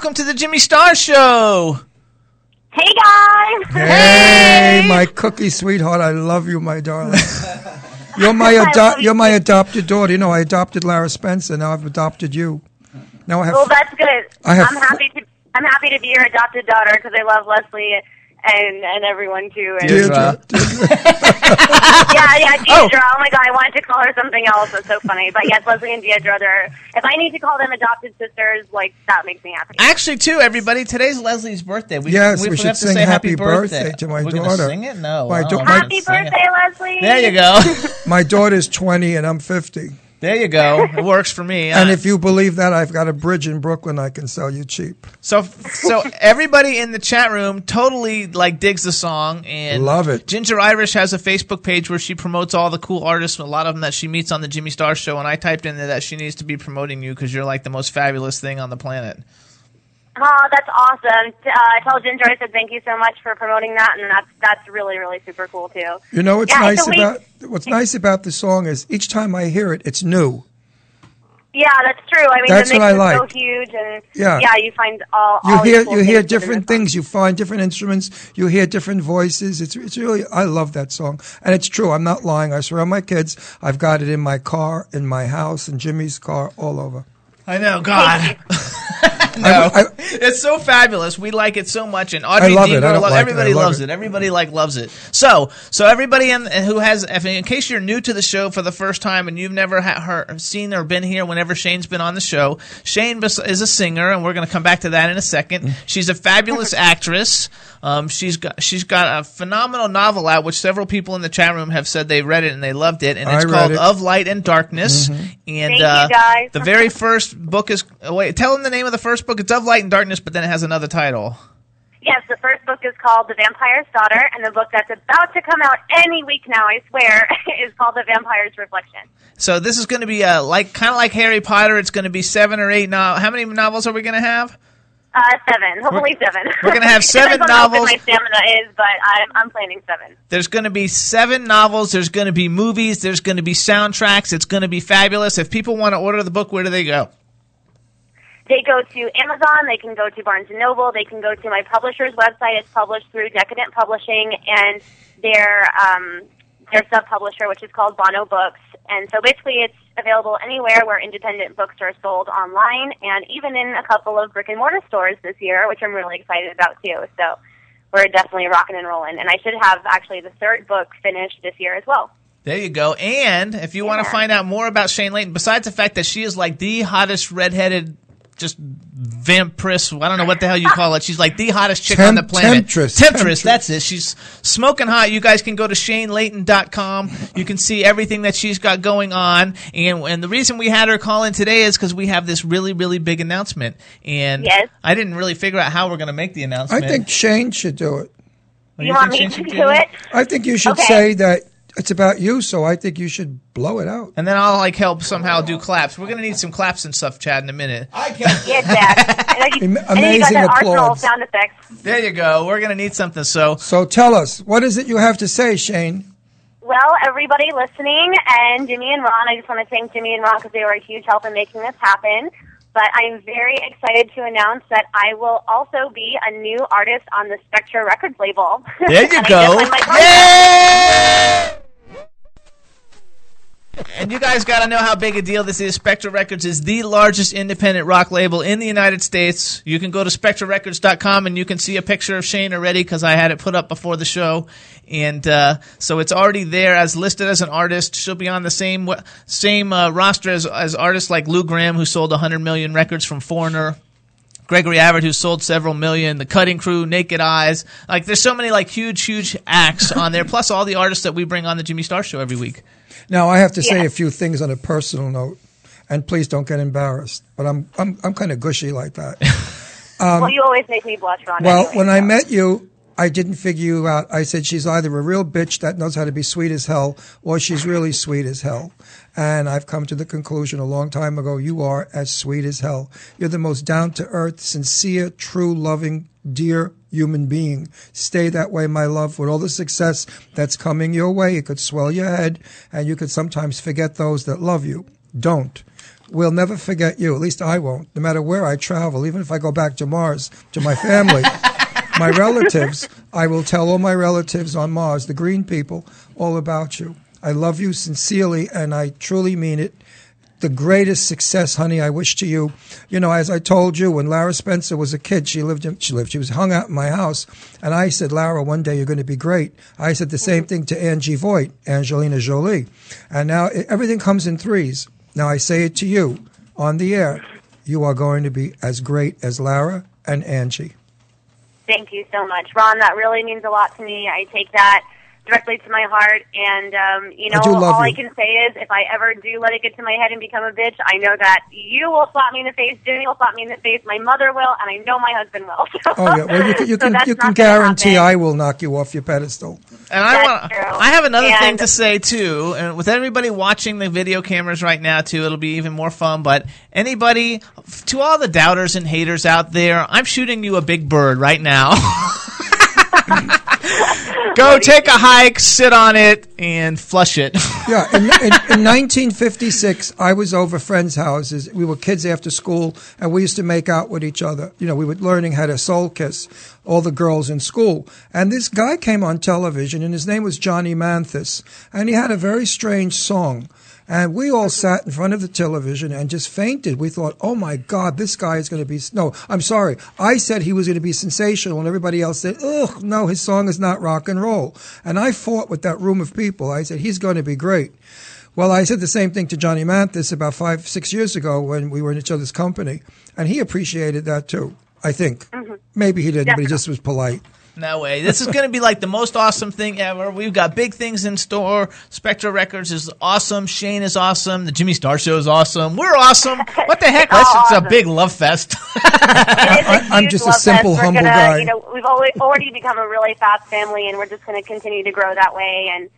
Welcome to the Jimmy Star Show. Hey guys! Hey, my cookie sweetheart, I love you, my darling. You're my I ado- you you're my adopted daughter. You know, I adopted Lara Spencer. Now I've adopted you. Now I have. Well, that's good. I have- I'm happy to. I'm happy to be your adopted daughter because I love Leslie and and everyone too. And Deirdre. yeah, yeah, oh. Deidre. Oh. my god, I wanted to call her something else. That's so funny. But yes, Leslie and Deidre. They're, if I need to call them adopted sisters, like that makes me happy. Actually, too, everybody, today's Leslie's birthday. We, Yes, we, we have should to sing say happy happy birthday to my We're daughter. sing it? No. My I da- don't my- wanna Happy birthday, Leslie. There you go. My daughter's 20 and I'm 50. There you go. It works for me. And Uh, if you believe that, I've got a bridge in Brooklyn I can sell you cheap. So, so everybody in the chat room totally like digs the song and Love it. Ginger Irish has a Facebook page where she promotes all the cool artists, a lot of them that she meets on the Jimmy Star Show. And I typed in there that she needs to be promoting you because you're like the most fabulous thing on the planet. Oh, that's awesome. Uh, I told Ginger I said thank you so much for promoting that, and that's that's really really super cool too. You know what's Yeah, nice so we- about what's nice about the song is each time I hear it, it's new. Yeah, that's true. I mean, That's the mix what I is like. so huge, and Yeah. yeah, you find all You all these hear cool you hear different things. You find different instruments. You hear different voices. It's it's really I love that song, and it's true. I'm not lying. I swear on my kids. I've got it in my car, in my house, in Jimmy's car, all over. I know, God. no, it's so fabulous. We like it so much, and Audrey I love it. I don't lo- like it. everybody I love loves it. it. Everybody like loves it. So, so everybody in, who has, if, in case you're new to the show for the first time and you've never ha- heard, seen or been here whenever Shayne's been on the show, Shayne is a singer, and we're going to come back to that in a second. Mm. She's a fabulous actress. Um, she's got she's got a phenomenal novel out, which several people in the chat room have said they read it and they loved it, and it's called it. Of Light and Darkness. And Thank you, uh, guys. the very first book is oh, wait. Tell them the name of the first book. It's Of Light and Darkness, but then it has another title. Yes, the first book is called The Vampire's Daughter, and the book that's about to come out any week now, I swear, is called The Vampire's Reflection. So this is going to be uh, like kind of like Harry Potter. It's going to be seven or eight. No- how many novels are we going to have? Uh, seven, hopefully seven. we're gonna have seven Depends on how novels. my stamina is, but I'm I'm planning seven. There's going to be seven novels. There's going to be movies. There's going to be soundtracks. It's going to be fabulous. If people want to order the book, where do they go? They go to Amazon, they can go to Barnes and Noble, they can go to my publisher's website. It's published through Decadent Publishing and their um, their sub publisher, which is called Bono Books. And so basically, it's available anywhere where independent books are sold online, and even in a couple of brick and mortar stores this year, which I'm really excited about too. So we're definitely rocking and rolling. And I should have actually the third book finished this year as well. There you go. And if you want to find out more about Shayne Leighton, besides the fact that she is like the hottest redheaded, just vampress. I don't know what the hell you call it. She's like the hottest chick on the planet. temptress. Temptress, Temptress. that's it. She's smoking hot. You guys can go to ShayneLeighton.com. You can see everything that she's got going on. And, and the reason we had her call in today is because we have this really, really big announcement. And Yes. I didn't really figure out how we're going to make the announcement. I think Shayne should do it. Oh, You, want me Shayne to should do it? I think you should Okay. say that it's about you, so I think you should blow it out. And then I'll like help somehow do claps. We're gonna need some claps and stuff, Chad, in a minute. I can't. Get that. I know you, Am- I know you got amazing that applause. sound effects. There you go. We're gonna need something. So So tell us, what is it you have to say, Shayne? Well, everybody listening, and Jimmy and Ron, I just want to thank Jimmy and Ron because they were a huge help in making this happen. But I'm very excited to announce that I will also be a new artist on the Spectra Records label. there you go. just signed my contract. And you guys got to know how big a deal this is. Spectra Records is the largest independent rock label in the United States. You can go to spectrarecords.com and you can see a picture of Shayne already because I had it put up before the show. And uh, so it's already there as listed as an artist. She'll be on the same same uh, roster as, as artists like Lou Gramm, who sold 100 million records from Foreigner. Gregory Abbott, who sold several million, the Cutting Crew, Naked Eyes. Like, there's so many like huge, huge acts on there. Plus, all the artists that we bring on the Jimmy Star Show every week. Now I have to say a few things on a personal note, and please don't get embarrassed. But I'm I'm I'm kind of gushy like that. Um, well, you always make me blush, Ron. Well, anyway, when I met you, I didn't figure you out. I said she's either a real bitch that knows how to be sweet as hell, or she's really sweet as hell. And I've come to the conclusion a long time ago you are as sweet as hell. You're the most down to earth, sincere, true, loving, dear human being. Stay that way, my love. With all the success that's coming your way, it could swell your head, and you could sometimes forget those that love you. Don't. we'll never forget you. At least I won't. No matter where I travel, even if I go back to Mars to my family, my relatives, I will tell all my relatives on Mars, the green people, all about you. I love you sincerely, and I truly mean it. The greatest success, honey, I wish to you. You know, as I told you, when Lara Spencer was a kid, she lived, in, she lived, she was hung out in my house, and I said, Lara, one day you're going to be great. I said the same thing to Angie Voight, Angelina Jolie, and now everything comes in threes. Now I say it to you on the air, you are going to be as great as Lara and Angie. Thank you so much, Ron. That really means a lot to me. I take that directly to my heart, and um, you know, I do love all I can say is, if I ever do let it get to my head and become a bitch, I know that you will slap me in the face, Jimmy will slap me in the face, my mother will, and I know my husband will. Oh yeah, well you can you So can, you can guarantee. I will knock you off your pedestal. And I want I have another thing to say too, and with everybody watching the video cameras right now too, it'll be even more fun. But anybody, to all the doubters and haters out there, I'm shooting you a big bird right now. Go take a hike, sit on it, and flush it. Yeah, in, in, in 1956, I was over friends' houses. We were kids after school, and we used to make out with each other. You know, we were learning how to soul kiss all the girls in school. And this guy came on television, and his name was Johnny Mathis, and he had a very strange song. And we all sat in front of the television and just fainted. We thought, oh my God, this guy is going to be. No, I'm sorry. I said he was going to be sensational, and everybody else said, ugh, no, his song is not rock and roll. And I fought with that room of people. I said, he's going to be great. Well, I said the same thing to Johnny Mathis about five, six years ago when we were in each other's company, and he appreciated that too. I think mm-hmm. maybe he didn't, but he just was polite. No way. This is going to be like the most awesome thing ever. We've got big things in store. Spectra Records is awesome. Shayne is awesome. The Jimmy Star Show is awesome. We're awesome. What the heck? That's just a big love fest. I, I'm just a simple, fest. We're humble gonna, guy. You know, we've always, already become a really fast family, and we're just going to continue to grow that way. And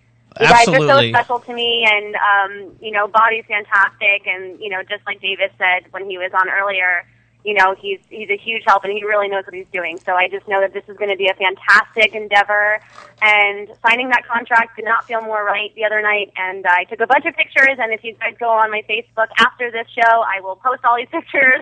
you guys are so special to me, and um, you know, Body's fantastic, and you know, just like Davis said when he was on earlier. You know, he's he's a huge help, and he really knows what he's doing. So I just know that this is going to be a fantastic endeavor. And signing that contract did not feel more right the other night. And I took a bunch of pictures. And if you guys go on my Facebook after this show, I will post all these pictures.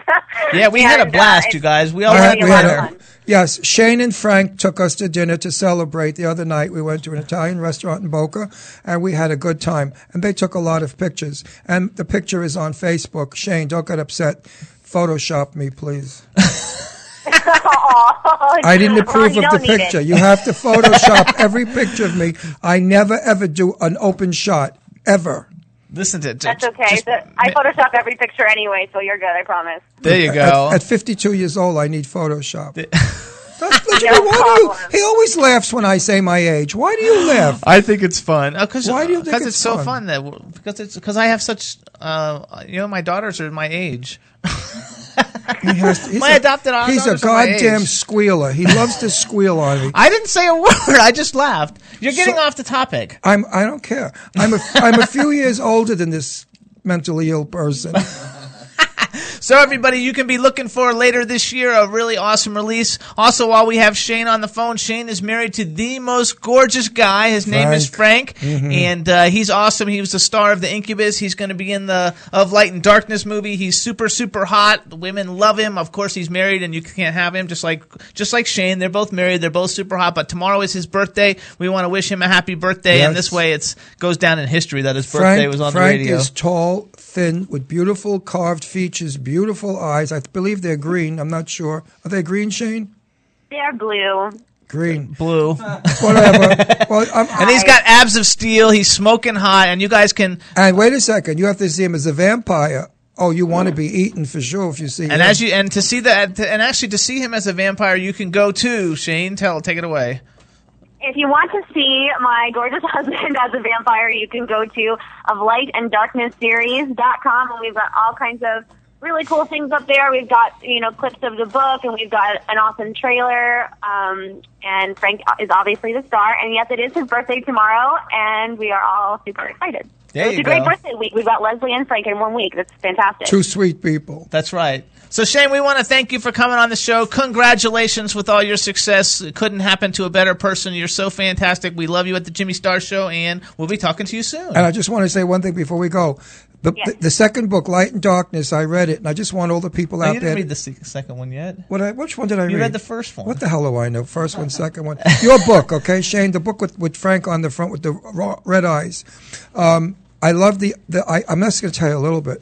yeah, we had a And, uh, blast, you guys. We all We had had- a we had lot a- of fun. Yes, Shayne and Frank took us to dinner to celebrate the other night. We went to an Italian restaurant in Boca, and we had a good time. And they took a lot of pictures. And the picture is on Facebook. Shayne, don't get upset. Photoshop me, please. I didn't approve you of the picture. it. You have to Photoshop every picture of me. I never ever do an open shot ever. Listen to it. That's okay. So I Photoshop every picture anyway, so you're good. I promise. There you go. At, at 52 years old, I need Photoshop. No Why do you, he always laughs when I say my age. Why do you laugh? I think it's fun. Because Why do you think Because it's it's so fun? fun that because it's because I have such uh you know my daughters are my age. He has, he's My a, adopted He's a daughters are my goddamn squealer. He loves to squeal on me. I didn't say a word. I just laughed. You're getting off the topic. I'm. I don't care. I'm a. I'm a few years older than this mentally ill person. So everybody, you can be looking for later this year a really awesome release. Also, while we have Shayne on the phone, Shayne is married to the most gorgeous guy. His name is Frank, Mhm. and uh, he's awesome. He was the star of the Incubus. He's going to be in the of Light and Darkness movie. He's super super hot. The women love him. Of course, he's married, and you can't have him just like just like Shayne. They're both married. They're both super hot. But tomorrow is his birthday. We want to wish him a happy birthday, and this way it goes down in history that his birthday Frank, was on Frank the radio. Frank is tall, thin, with beautiful carved features, beautiful eyes. I believe they're green. I'm not sure. Are they green, Shayne? They're blue. Green. Blue. Whatever. well, I'm, and he's got abs of steel. He's smoking hot, and you guys can. And wait a second. You have to see him as a vampire. Oh, you want to be eaten for sure if you see And him. as you and to see that, and actually to see him as a vampire, you can go to Shayne. Tell, take it away. If you want to see my gorgeous husband as a vampire, you can go to of light and darkness series.com and we've got all kinds of really cool things up there. We've got, you know, clips of the book and we've got an awesome trailer. Um, and Frank is obviously the star. And yes, it is his birthday tomorrow and we are all super excited. There so it's you a great birthday week. We've got Leslie and Frank in one week. That's fantastic. Two sweet people. That's right. So Shayne, we want to thank you for coming on the show. Congratulations with all your success. It couldn't happen to a better person. You're so fantastic. We love you at the Jimmy Star Show, and we'll be talking to you soon. And I just want to say one thing before we go. The, the, the second book, Light and Darkness, I read it, and I just want all the people Oh, out you there. didn't read the second one yet. What I, which one did I You read? You read the first one. What the hell do I know? First one, second one. Your book, okay, Shayne. The book with, with Frank on the front with the raw, red eyes. Um, I love the. the I, I'm just going to tell you a little bit.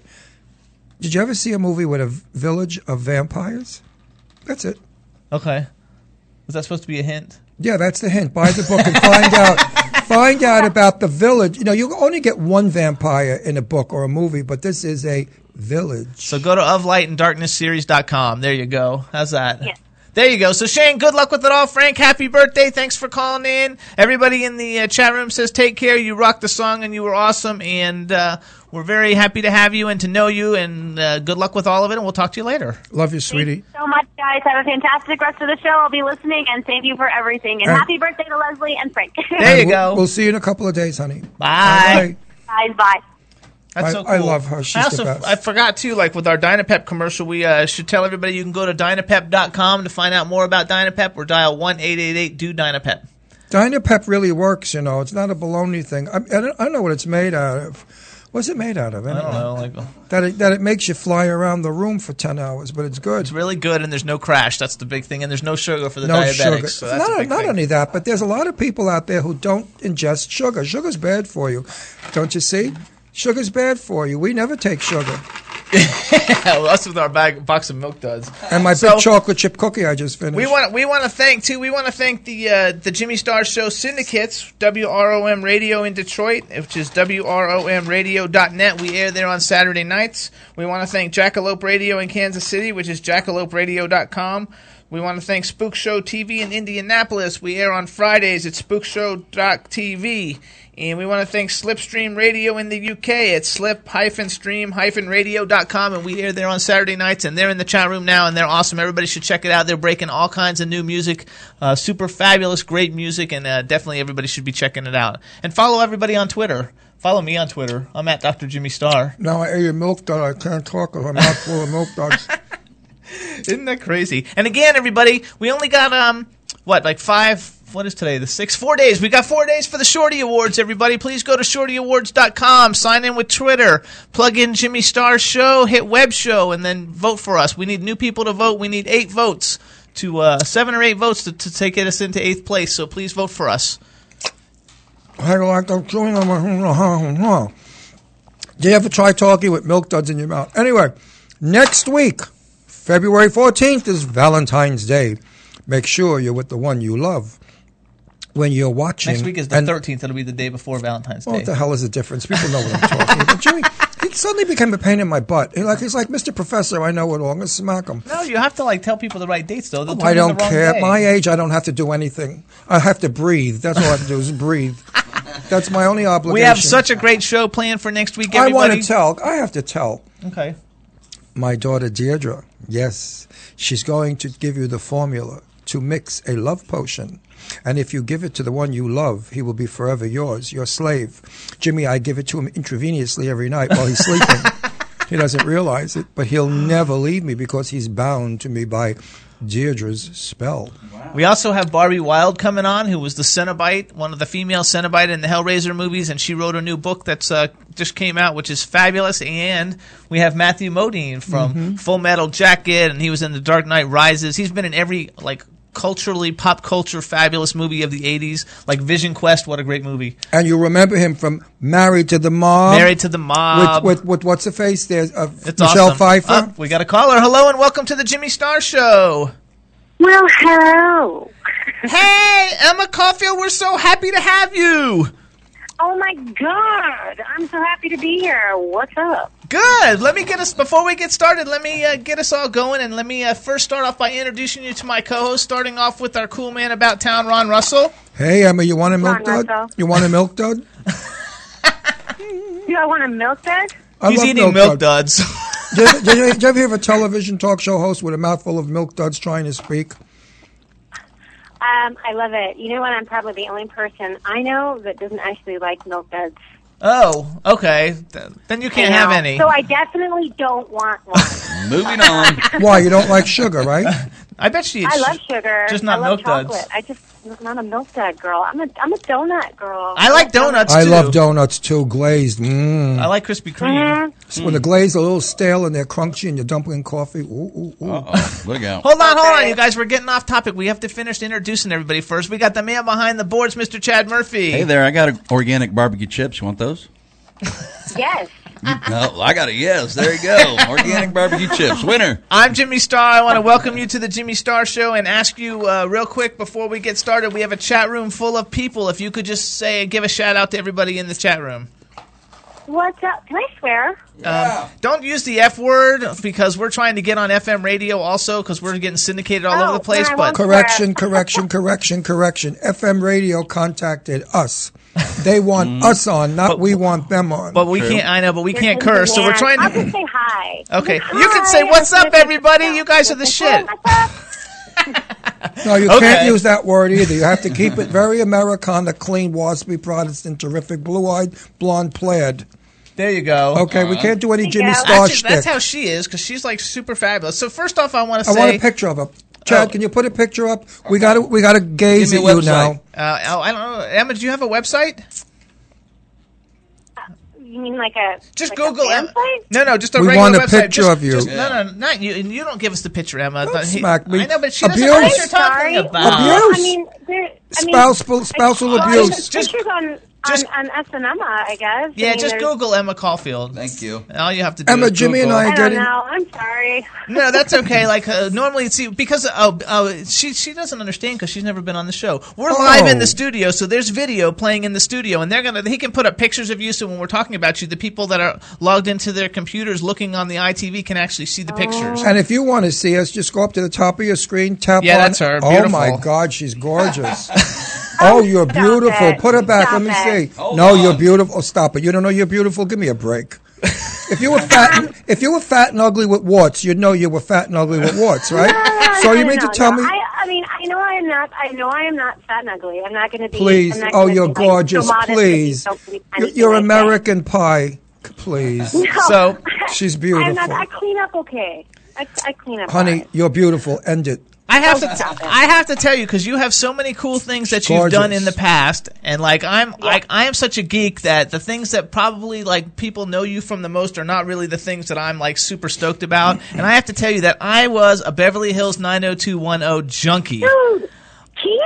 Did you ever see a movie with a village of vampires? That's it. Okay. Was that supposed to be a hint? Yeah, that's the hint. Buy the book and find out. Find out about the village. You know, you only get one vampire in a book or a movie, but this is a village. So go to oflightanddarknessseries.com. There you go. How's that? There you go. So Shayne, good luck with it all. Frank, happy birthday. Thanks for calling in. Everybody in the uh, chat room says take care. You rocked the song and you were awesome. And uh, we're very happy to have you and to know you. And uh, good luck with all of it. And we'll talk to you later. Love you, sweetie. so much, guys. Have a fantastic rest of the show. I'll be listening, and thank you for everything. And happy birthday to Leslie and Frank. And we'll- We'll see you in a couple of days, honey. Bye. Guys, bye. That's I- so I love her. She's I the also best. I forgot too, like with our Dynapep commercial, we uh, should tell everybody you can go to dynapep.com to find out more about Dynapep or dial one eight eight eight do Dynapep. Dynapep really works, you know. It's not a baloney thing. I, I, don't, I don't know what it's made out of. What's it made out of? I don't know, like That it, that it makes you fly around the room for 10 hours, but it's good. it's really good and there's no crash. That's the big thing, and there's no sugar for the no diabetics. sugar. So that's not not only that, but there's a lot of people out there who don't ingest sugar. Sugar's bad for you. Don't you see? Sugar's bad for you. We never take sugar. well, us with our bag box of milk duds. And my So- big chocolate chip cookie I just finished. We want we want to thank too. We want to thank the uh, the Jimmy Star Show syndicates, WROM Radio in Detroit, which is WROMRadio.net. We air there on Saturday nights. We want to thank Jackalope Radio in Kansas City, which is Jackaloperadio.com. We want to thank Spook Show TV in Indianapolis. We air on Fridays at spookshow.tv. And we want to thank Slipstream Radio in the UK at slip-stream-radio.com. And we air there on Saturday nights. And they're in the chat room now, and they're awesome. Everybody should check it out. They're breaking all kinds of new music. Uh, super fabulous, great music. And uh, definitely everybody should be checking it out. And follow everybody on Twitter. Follow me on Twitter. I'm at Dr. Jimmy Star. Now I ate a milk dud. I can't talk because I'm not full of milk duds. Isn't that crazy? And again, everybody, we only got um what like five. What is today? The six, four days. We got four days for the Shorty Awards. Everybody, please go to shortyawards.com. Sign in with Twitter. Plug in Jimmy Star Show. Hit Web Show, and then vote for us. We need new people to vote. We need eight votes to uh, seven or eight votes to, to take us into eighth place. So please vote for us. Do you ever try talking with milk duds in your mouth? Anyway, next week, February 14th, is Valentine's Day. Make sure you're with the one you love when you're watching. Next week is the and- thirteenth. It'll be the day before Valentine's Day. what the hell is the difference? People know what I'm talking about. Jimmy, he suddenly became a pain in my butt. He like he's like Mr. Professor. I know it all. I'm gonna smack him. No, you have to like tell people the right dates though. Oh, tell I don't care. day. My age, I don't have to do anything. I have to breathe. That's all I have to do is breathe. That's my only obligation. We have such a great show planned for next week. I want to tell. I have to tell. Okay. My daughter Deirdre. Yes, she's going to give you the formula to mix a love potion. And if you give it to the one you love, he will be forever yours, your slave. Jimmy, I give it to him intravenously every night while he's sleeping. he doesn't realize it, but he'll never leave me because he's bound to me by Deirdre's spell. We also have Barbie Wilde coming on, who was the Cenobite, one of the female Cenobite in the Hellraiser movies, and she wrote a new book that's uh, just came out, which is fabulous. And we have Matthew Modine from Mhm. Full Metal Jacket, and he was in The Dark Knight Rises. He's been in every like culturally pop culture fabulous movie of the '80s, like Vision Quest. What a great movie! And you remember him from Married to the Mob. Married to the Mob. With, with, with what's the face? There's uh, It's Michelle awesome. Pfeiffer. Oh, we got a caller. Hello and welcome to the Jimmy Star Show. Well, hello. Hey, Emma Caulfield, we're so happy to have you. Oh my God! I'm so happy to be here. What's up? Good. Let me get us before we get started. Let me uh, get us all going, and let me uh, first start off by introducing you to my co-host. Starting off with our cool man about town, Ron Russell. Hey, Emma, you want a milk Ron dud? Russell. You want a milk dud? Do I want a milk dud? I He's love eating milk duds. did, did, you, did you ever hear of a television talk show host with a mouthful of milk duds trying to speak? Um, I love it. You know what? I'm probably the only person I know that doesn't actually like milk duds. Oh, okay. Then you can't have any. So I definitely don't want one. Moving on. Why you don't like sugar, right? I bet she. I love sugar. Just not I love milk duds. I just I'm not a milk dud girl. I'm a I'm a donut girl. I like donuts I too. love donuts too, glazed. Mm. I like Krispy Kreme. So when the glaze a little stale and they're crunchy and you're dumpling coffee. Ooh, ooh, ooh. Uh-oh. Look out. Hold on, hold on, you guys. We're getting off topic. We have to finish introducing everybody first. We got the man behind the boards, Mr. Chad Murphy. Hey there, I got organic barbecue chips. You want those? Yes. No, I got a yes. There you go. Organic barbecue chips. Winner. I'm Jimmy Star. I want to welcome you to the Jimmy Star Show and ask you uh, real quick before we get started. We have a chat room full of people. If you could just say, give a shout out to everybody in the chat room. What's up? Can I swear? Um, don't use the F word because we're trying to get on FM radio also because we're getting syndicated all over the place. But Correction, correction, correction, correction. FM radio contacted us. They want mm-hmm. us on, not we want them on. But we can't. I know, but we can't curse. So we're trying I'll just to. say hi. Okay, Hi, you can say, "What's up, everybody? You guys are the shit." No, you Okay. can't use that word either. You have to keep it very Americana, clean, waspy, Protestant, terrific, blue-eyed, blonde, plaid. There you go. Okay, we uh-huh. can't do any Jimmy That's Star just- That's how she is because she's like super fabulous. So first off, I want to say I say, want a picture of her. Chad, Oh. can you put a picture up? We got to we got to gaze at you now. Uh, oh, I don't know, Emma. Do you have a website? You mean like a Just like Google a fan Emma. No, no, just a We regular want a website. picture Just- of you. just- no, no, not you. You don't give us the picture, Emma. But he- smack me. I know, but she doesn't Abuse. know what you're talking Sorry. about. Abuse. I mean, there. I mean, Spousal- spousal I- abuse. Just- pictures on just- on, on S and Emma, I guess. Yeah, I mean, just there's- Google Emma Caulfield. Thank you. All you have to do is Emma, is Jimmy, and Google. I I are don't know. I'm sorry. No, that's okay. Like uh, normally, see, because oh, oh, she she doesn't understand because she's never been on the show. We're Oh. live in the studio, so there's video playing in the studio, and they're gonna he can put up pictures of you. So when we're talking about you, the people that are logged into their computers looking on the ITV can actually see the pictures. And if you want to see us, just go up to the top of your screen, tap Yeah, on. that's her. Oh my God, she's gorgeous. Oh, oh, you're beautiful. it. Put her back. Stop Let me it. see. Hold no, on. you're beautiful. Oh, stop it. You don't know you're beautiful. Give me a break. If you were fat, and, if you were fat and ugly with warts, you'd know you were fat and ugly with warts, right? No, so no, you mean no, to tell no. me? I, I mean, I know I am not. I know I am not fat and ugly. I'm not going to be. Please. I'm not Oh, you're be, like, gorgeous. so modest that you Please. don't You're, you're I say. American pie. Please. No, So- She's I'm beautiful. not, I clean up okay. I, I clean up. Honey, alright. you're beautiful. End it. I have to. stop. I have to tell you because you have so many cool things that you've done in the past, and like I'm, like I am such a geek that the things that probably like people know you from the most are not really the things that I'm like super stoked about. And I have to tell you that I was a Beverly Hills 90210 junkie. Dude, Keith,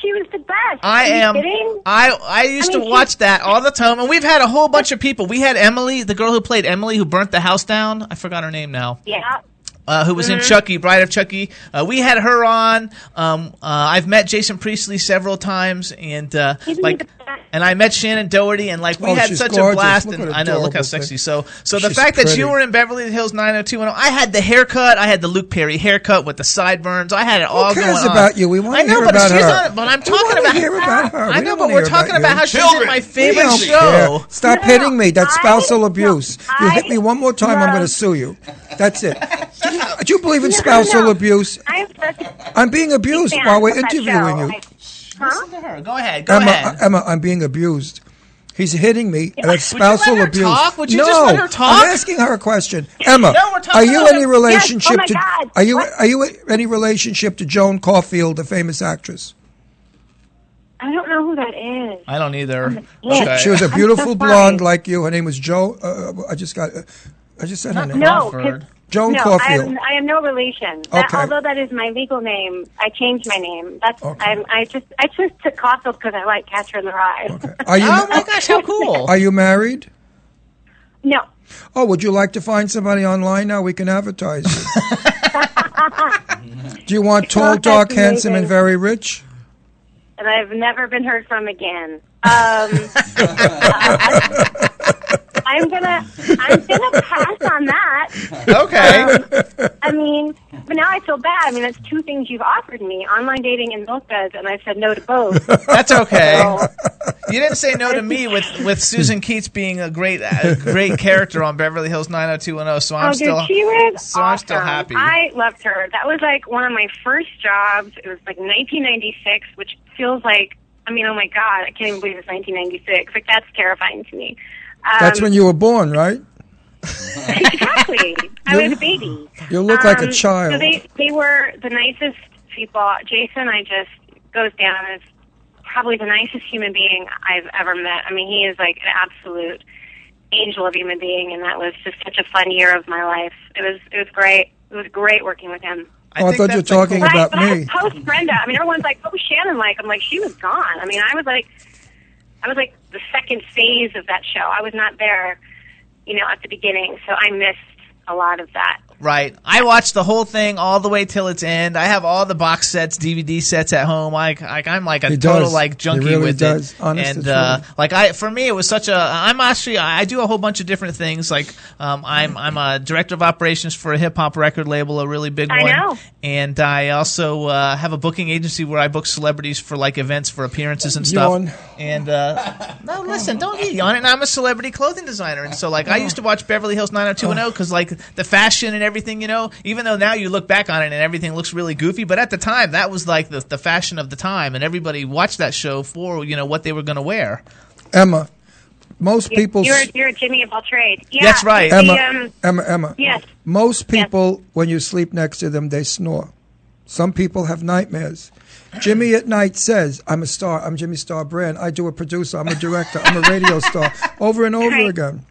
she was the best. I Are am. kidding? I I used I mean, to watch that all the time, and we've had a whole bunch of people. We had Emily, the girl who played Emily, who burnt the house down. I forgot her name now. Yeah. Uh, who was in Mhm. Chucky, Bride of Chucky. Uh, we had her on. Um, uh, I've met Jason Priestley several times, and uh, like, and I met Shannen Doherty, and like we Oh, had she's such a blast. Look And I know, look how sexy. thing. So, so the She's fact that you were in Beverly Hills 90210, I had the haircut, I had the Luke Perry haircut with the sideburns, I had it all cares going on. about you? We wanna I know, hear but about she's her. not. But I'm talking about hear about her. I know, don't but we're talking about about you. how she's in Children. my favorite show. care. Stop hitting me. That's spousal abuse. you hit me one more time, I'm going to sue you. That's it. Do you, do you believe in No, spousal no. abuse? I'm such a I'm being abused while we're interviewing you. I- huh? Listen to her. Go ahead. Go Emma, ahead. Emma, I'm being abused. He's hitting me, and it's Would you let spousal her abuse. talk? Would you no, just let her talk? I'm asking her a question. Emma, No, we're you about any relationship Yes, oh my to? Are you What? are you any relationship to Joan Caulfield, the famous actress? I don't know who that is. I don't either. Yeah. Okay. She was a I'm beautiful so blonde sorry. like you. Her name was Joe. Uh, I just got. Uh, I just said her name. No, Crawford. 'cause- Joan no, I Caulfield. am, I am no relation. That, Although that is my legal name, I changed my name. That's Okay. I'm, I just I just took Caulfield because I like Catcher in the Rye. Are you? Oh my gosh, how cool! Are you married? no, Oh, would you like to find somebody online now? We can advertise. Do you want tall, that's dark, handsome, and very rich? and I've never been heard from again. Um, I'm gonna I'm gonna pass on that. Okay. Um, I mean, but now I feel bad. I mean, that's two things you've offered me: online dating and milk duds, and I said no to both. That's okay. So, You didn't say no to me with, with Susan Keats being a great a great character on Beverly Hills 90210. So I'm oh, still dude, she was so awesome. I'm still happy. I loved her. That was like one of my first jobs. It was like 1996, which feels like I mean, oh my God, I can't even believe it's 1996. Like that's terrifying to me. Um, That's when you were born, right? exactly. I was a baby. You look like a Um, child. So they they were the nicest people. Jason, I just goes down as probably the nicest human being I've ever met. I mean, he is like an absolute angel of a human being, and that was just such a fun year of my life. It was it was great. It was great working with him. oh, I thought you were talking But I- about but I- me. Post Brenda, I mean, everyone's like, "What was Shannon like?" I'm like, "She was gone." I mean, I was like, I was like the second phase of that show. I was not there, you know, at the beginning, so I missed a lot of that. Right. I watched the whole thing all the way till its end. I have all the box sets, DVD sets at home. Like, like I'm like a He total does. like He junkie really with does. it. Honest and to uh, truth. like I, for me, it was such a. I'm actually I do a whole bunch of different things. Like, um, I'm I'm a director of operations for a hip hop record label, a really big I one. know. And I also uh, have a booking agency where I book celebrities for like events for appearances and stuff. Yawn. And uh, no, listen, don't get on it. I'm a celebrity clothing designer, and so like I used to watch Beverly Hills 90210 because like the fashion and everything, you know. Even though now you look back on it and everything looks really goofy, but at the time that was like the the fashion of the time, and everybody watched that show for you know what they were going to wear. Emma, most people. You're you're a Jimmy of all trades. Yeah, That's right. the, Emma, um, Emma, Emma. Yes. Most people, when you sleep next to them, they snore. Some people have nightmares. Jimmy at night says, I'm a star. I'm Jimmy Star Brand. I do a producer. I'm a director. I'm a radio star. Over and over Right. again.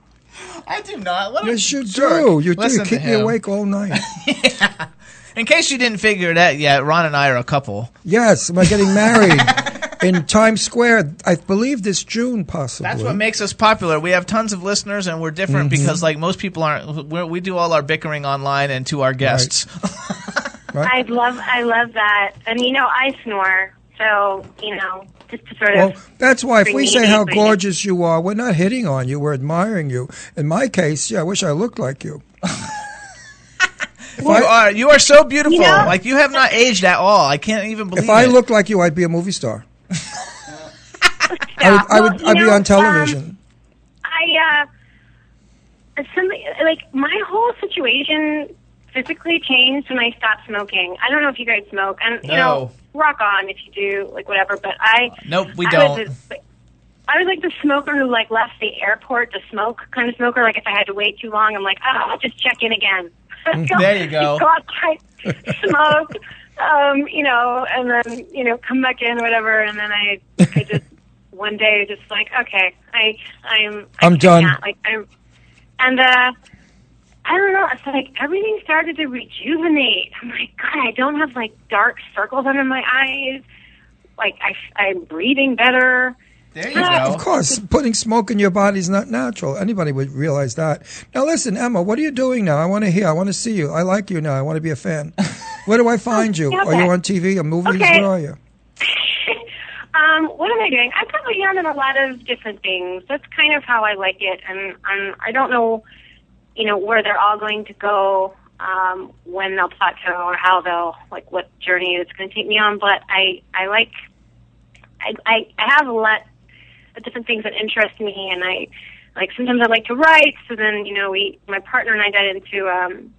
I do not. What a Yes, you jerk. do. You do. Listen You to keep me awake all night. In case you didn't figure it out yet, Ron and I are a couple. Yes, we're getting married in Times Square. I believe this June, possibly. That's what makes us popular. We have tons of listeners, and we're different Mhm. because, like most people, aren't. We're, we do all our bickering online and to our guests. I love I love that, and you know I snore, so you know just to sort Well, of. that's why if we say how gorgeous you are, we're not hitting on you. We're admiring you. In my case, yeah, I wish I looked like you. you are you are so beautiful. You know- like you have not aged at all. I can't even believe If I it. looked like you, I'd be a movie star. I would, I would, Well, I'd be on television. I uh, something like my whole situation physically changed when I stopped smoking. I don't know if you guys smoke, and you know, rock on if you do, like whatever. But I Nope, we I don't. Was a, I was like the smoker who like left the airport to smoke kind of smoker. Like if I had to wait too long, I'm like, oh, I'll just check in again. There you go. Go outside, smoke, um, you know, and then you know come back in, whatever. And then I, I just one day just like, okay, I, I'm, I I'm done. Like I'm, and uh, I don't know. It's like everything started to rejuvenate. I'm like, God, I don't have like dark circles under my eyes. Like I, I'm breathing better. There you go. Of course, putting smoke in your body is not natural. Anybody would realize that. Now, listen, Emma, what are you doing now? I want to hear. I want to see you. I like you now. I want to be a fan. Where do I find you? yeah, Are you on TV or movies? Okay. Where are you? Um, what am I doing? I'm probably on in a lot of different things. That's kind of how I like it, and um, I don't know, you know, where they're all going to go, um, when they'll plateau, or how they'll like what journey it's going to take me on. But I, I like, I, I, I have a lot of different things that interest me, and I, like sometimes I like to write. So then, you know, we, my partner and I got into, um,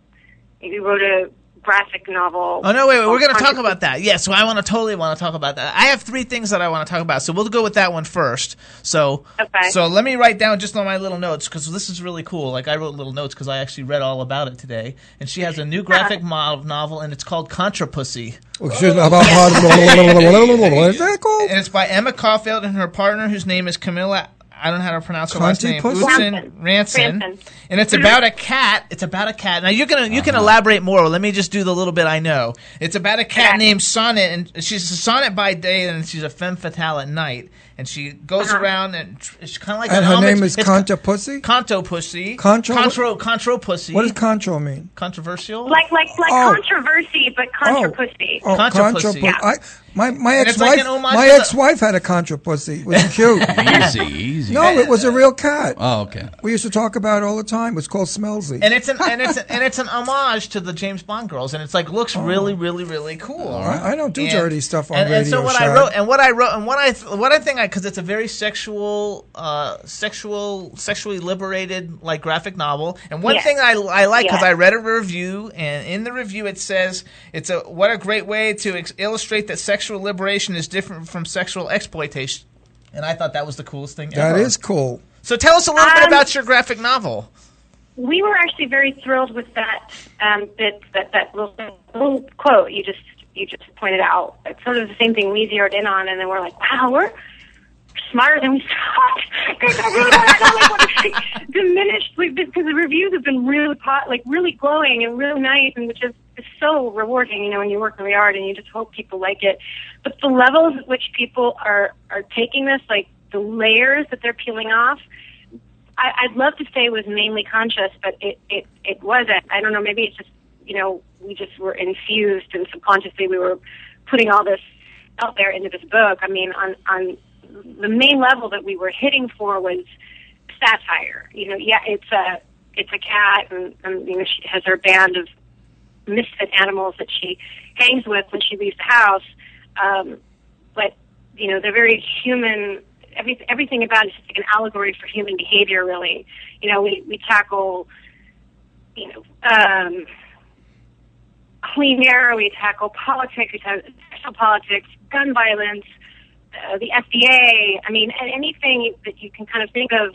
we wrote a graphic novel. Oh no! Wait, wait we're going to talk about that. Yes, so I want to totally want to talk about that. I have three things that I want to talk about, so we'll go with that one first. So, Okay. so let me write down just on my little notes because this is really cool. Like I wrote little notes because I actually read all about it today. And she has a new graphic mo- novel, and it's called Contra Pussy. Oh, excuse me, about- that called? And it's by Emma Caulfield and her partner, whose name is Camilla. I don't know how to pronounce her last name. Pussy? Rantsen. Rantsen. And it's about a cat. It's about a cat. Now you're gonna you can uh-huh. elaborate more. Let me just do the little bit I know. It's about a cat named Sonnet, and she's a sonnet by day, and she's a femme fatale at night. And she goes uh-huh. around and tr- it's kind of like And an her homage- name is it's Conta Pussy? Conto Pussy. Contro- Contro Contro Pussy. What does contro mean? controversial? like like like Oh. controversy, but contra oh. pussy. Oh, Contra contra pussy. Yeah. I, my my ex it's like wife my ex wife had a contra pussy. It was cute. Easy, easy. No, it was a real cat. Oh, okay. We used to talk about it all the time. It was called Smellsy. and it's an and it's an, and it's an homage to the James Bond girls, and it's like looks oh. really, really, really cool. I, I don't do And- dirty stuff on and, radio. and so what Shad. I wrote, and what I wrote, and what I th- what I think I yeah, because it's a very sexual, uh, sexual, sexually liberated like graphic novel. And one Yes. thing I, I like because Yes. I read a review, and in the review it says it's a what a great way to ex- illustrate that sexual liberation is different from sexual exploitation. And I thought that was the coolest thing That ever. is cool. So tell us a little bit Um, about your graphic novel. we were actually very thrilled with that um, bit, that that little, little quote you just you just pointed out. It's sort of the same thing we zeroed in on, and then we're like, wow, we're smarter than we thought. Because I really know like diminished, because the reviews have been really pot, like really glowing and really nice, and which is, so rewarding. You know, when you work really hard and you just hope people like it. But the levels at which people are are taking this, like the layers that they're peeling off, I, I'd love to say was mainly conscious, but it, it, it wasn't. I don't know, maybe it's just, you know, we just were infused and subconsciously we were putting all this out there into this book. I mean, on, on the main level that we were hitting for was satire. You know, yeah, it's a, it's a cat and, and you know, she has her band of misfit animals that she hangs with when she leaves the house. Um, but, you know, they're very human every, everything about it is like an allegory for human behavior, really. You know, we, we tackle, you know, um, clean air, we tackle politics, we tackle politics, gun violence, uh, the FDA. I mean, a- anything that you can kind of think of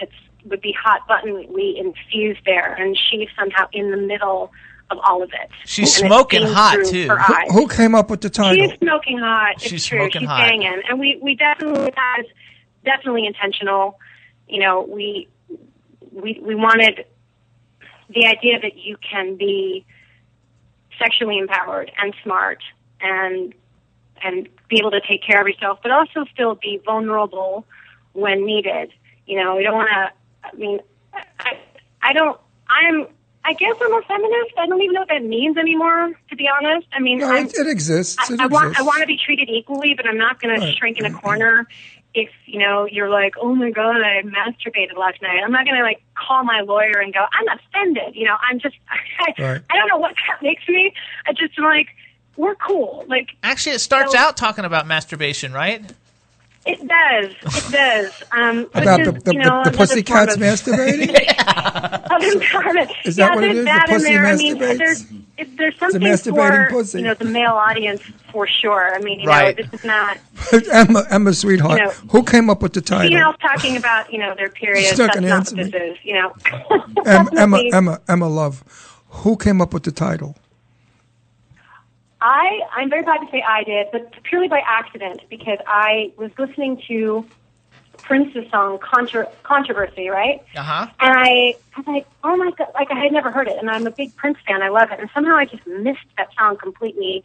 that would be hot button, we infuse there, and she's somehow in the middle of all of it. She's And smoking hot, too. Who- Who came up with the title? She's smoking hot. It's She's true. smoking She's hot. banging, and we we definitely that is definitely intentional. You know, we we we wanted the idea that you can be sexually empowered and smart and and be able to take care of yourself, but also still be vulnerable when needed. You know, we don't want to. I mean, I, I don't. I'm. I guess I'm a feminist. I don't even know what that means anymore. To be honest, I mean, No, it, it exists. I, It I want I want to be treated equally, but I'm not going Right. to shrink in a corner. If you know you're like, oh my god, I masturbated last night. I'm not going to like call my lawyer and go, I'm offended. You know, I'm just I, Right. I don't know what that makes me. I just like, we're cool. Like Actually, it starts So- out talking about masturbation, right? it does, it does. Um, which About is, the, the, you know, the, the another pussycats form of- masturbating? of empowerment. Is that yeah, what it there's is? The that in pussy there. I mean, masturbates? there's if there's a masturbating for pussy. you know the male audience for sure. I mean, you Right. know, this is not Emma, Emma, sweetheart, You know, who came up with the title? females talking about you know their period. She's not That's gonna not answer what this is. You know, Em, Emma, Emma, Emma, love, who came up with the title? I I'm very proud to say I did, but purely by accident because I was listening to Prince's song Contra- "Controversy," right? Uh huh. And I was like, oh my god, like I had never heard it, and I'm a big Prince fan. I love it, and somehow I just missed that song completely.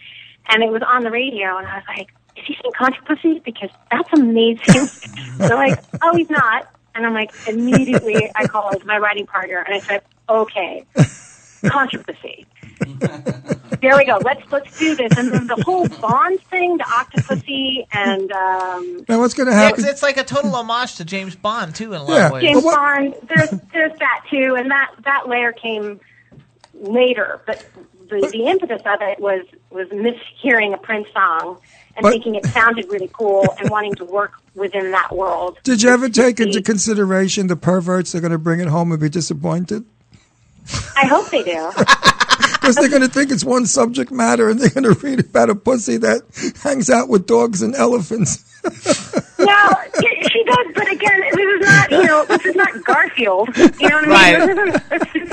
And it was on the radio, and I was like, is he saying controversy? Because that's amazing. They're like, oh, he's not. And I'm like, immediately I called my writing partner, and I said, okay, controversy. There we go. Let's let's do this. And then the whole Bond thing, the Octopussy, and um, Now, what's going to Yeah, it's like a total homage to James Bond too, in a lot Yeah, of ways. James Bond. There's there's that too, and that that layer came later. But the the impetus of it was was mishearing a Prince song and But- thinking it sounded really cool and wanting to work within that world. Did you ever take into consideration the perverts that are going to bring it home and be disappointed? I hope they do. Because they're going to think it's one subject matter and they're going to read about a pussy that hangs out with dogs and elephants. Well, she she does, but again, this is not you know this is not Garfield. You know what I mean? This, is,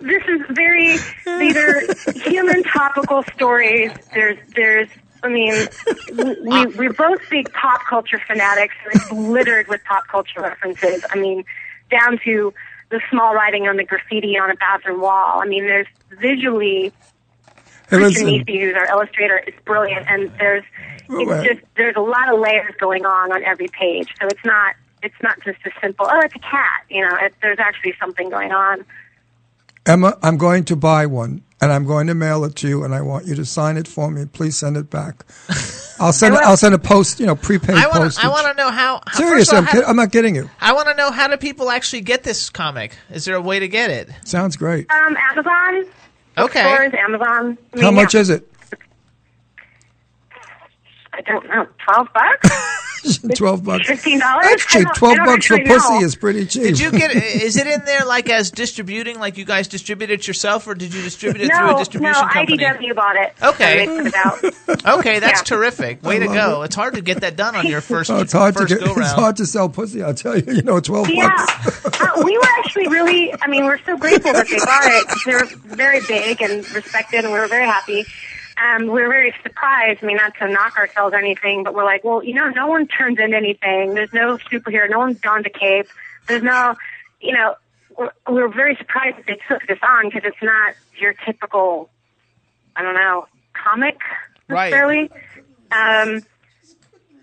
this is very these are human topical stories. There's there's I mean we we're uh. both big pop culture fanatics, and it's littered with pop culture references. I mean, down to the small writing on the graffiti on a bathroom wall. I mean, there's visually Hey. Who's our illustrator, is brilliant, and there's it's Well, just there's a lot of layers going on on every page. So it's not it's not just a simple oh it's a cat. You know, it, there's actually something going on. Emma, I'm going to buy one and I'm going to mail it to you and I want you to sign it for me. Please send it back. I'll send I will. I'll send a post, you know, prepaid I want postage. to. I want to know how. how Seriously, all, I'm, kid- I'm not getting you. I want to know how do people actually get this comic? Is there a way to get it? Sounds great. Um, Amazon. Okay. Stores, Amazon. I mean, How much yeah, is it? I don't know. Twelve bucks. Twelve bucks. Fifteen dollars. That's cheap. Twelve bucks for pussy is pretty cheap. Did you get? Is it in there like as distributing? Like you guys distribute it yourself, or did you distribute it through a No, distribution no, company? IDW bought it. Okay. And they put it. Okay, that's Yeah. terrific. Way to love go! It's hard to get that done on your first. Oh, it's hard to first get. go It's hard to sell pussy. I'll tell you. You know, twelve Yeah, bucks. uh, we were actually really. I mean, we're so grateful that they bought it. They're very big and respected, and we were very happy. Um, we were very surprised. I mean, not to knock ourselves or anything, but we're like, well, you know, no one turns into anything. There's no superhero. No one's donned a cape. There's no, you know, we're, we were very surprised that they took this on because it's not your typical, I don't know, comic Right. Um,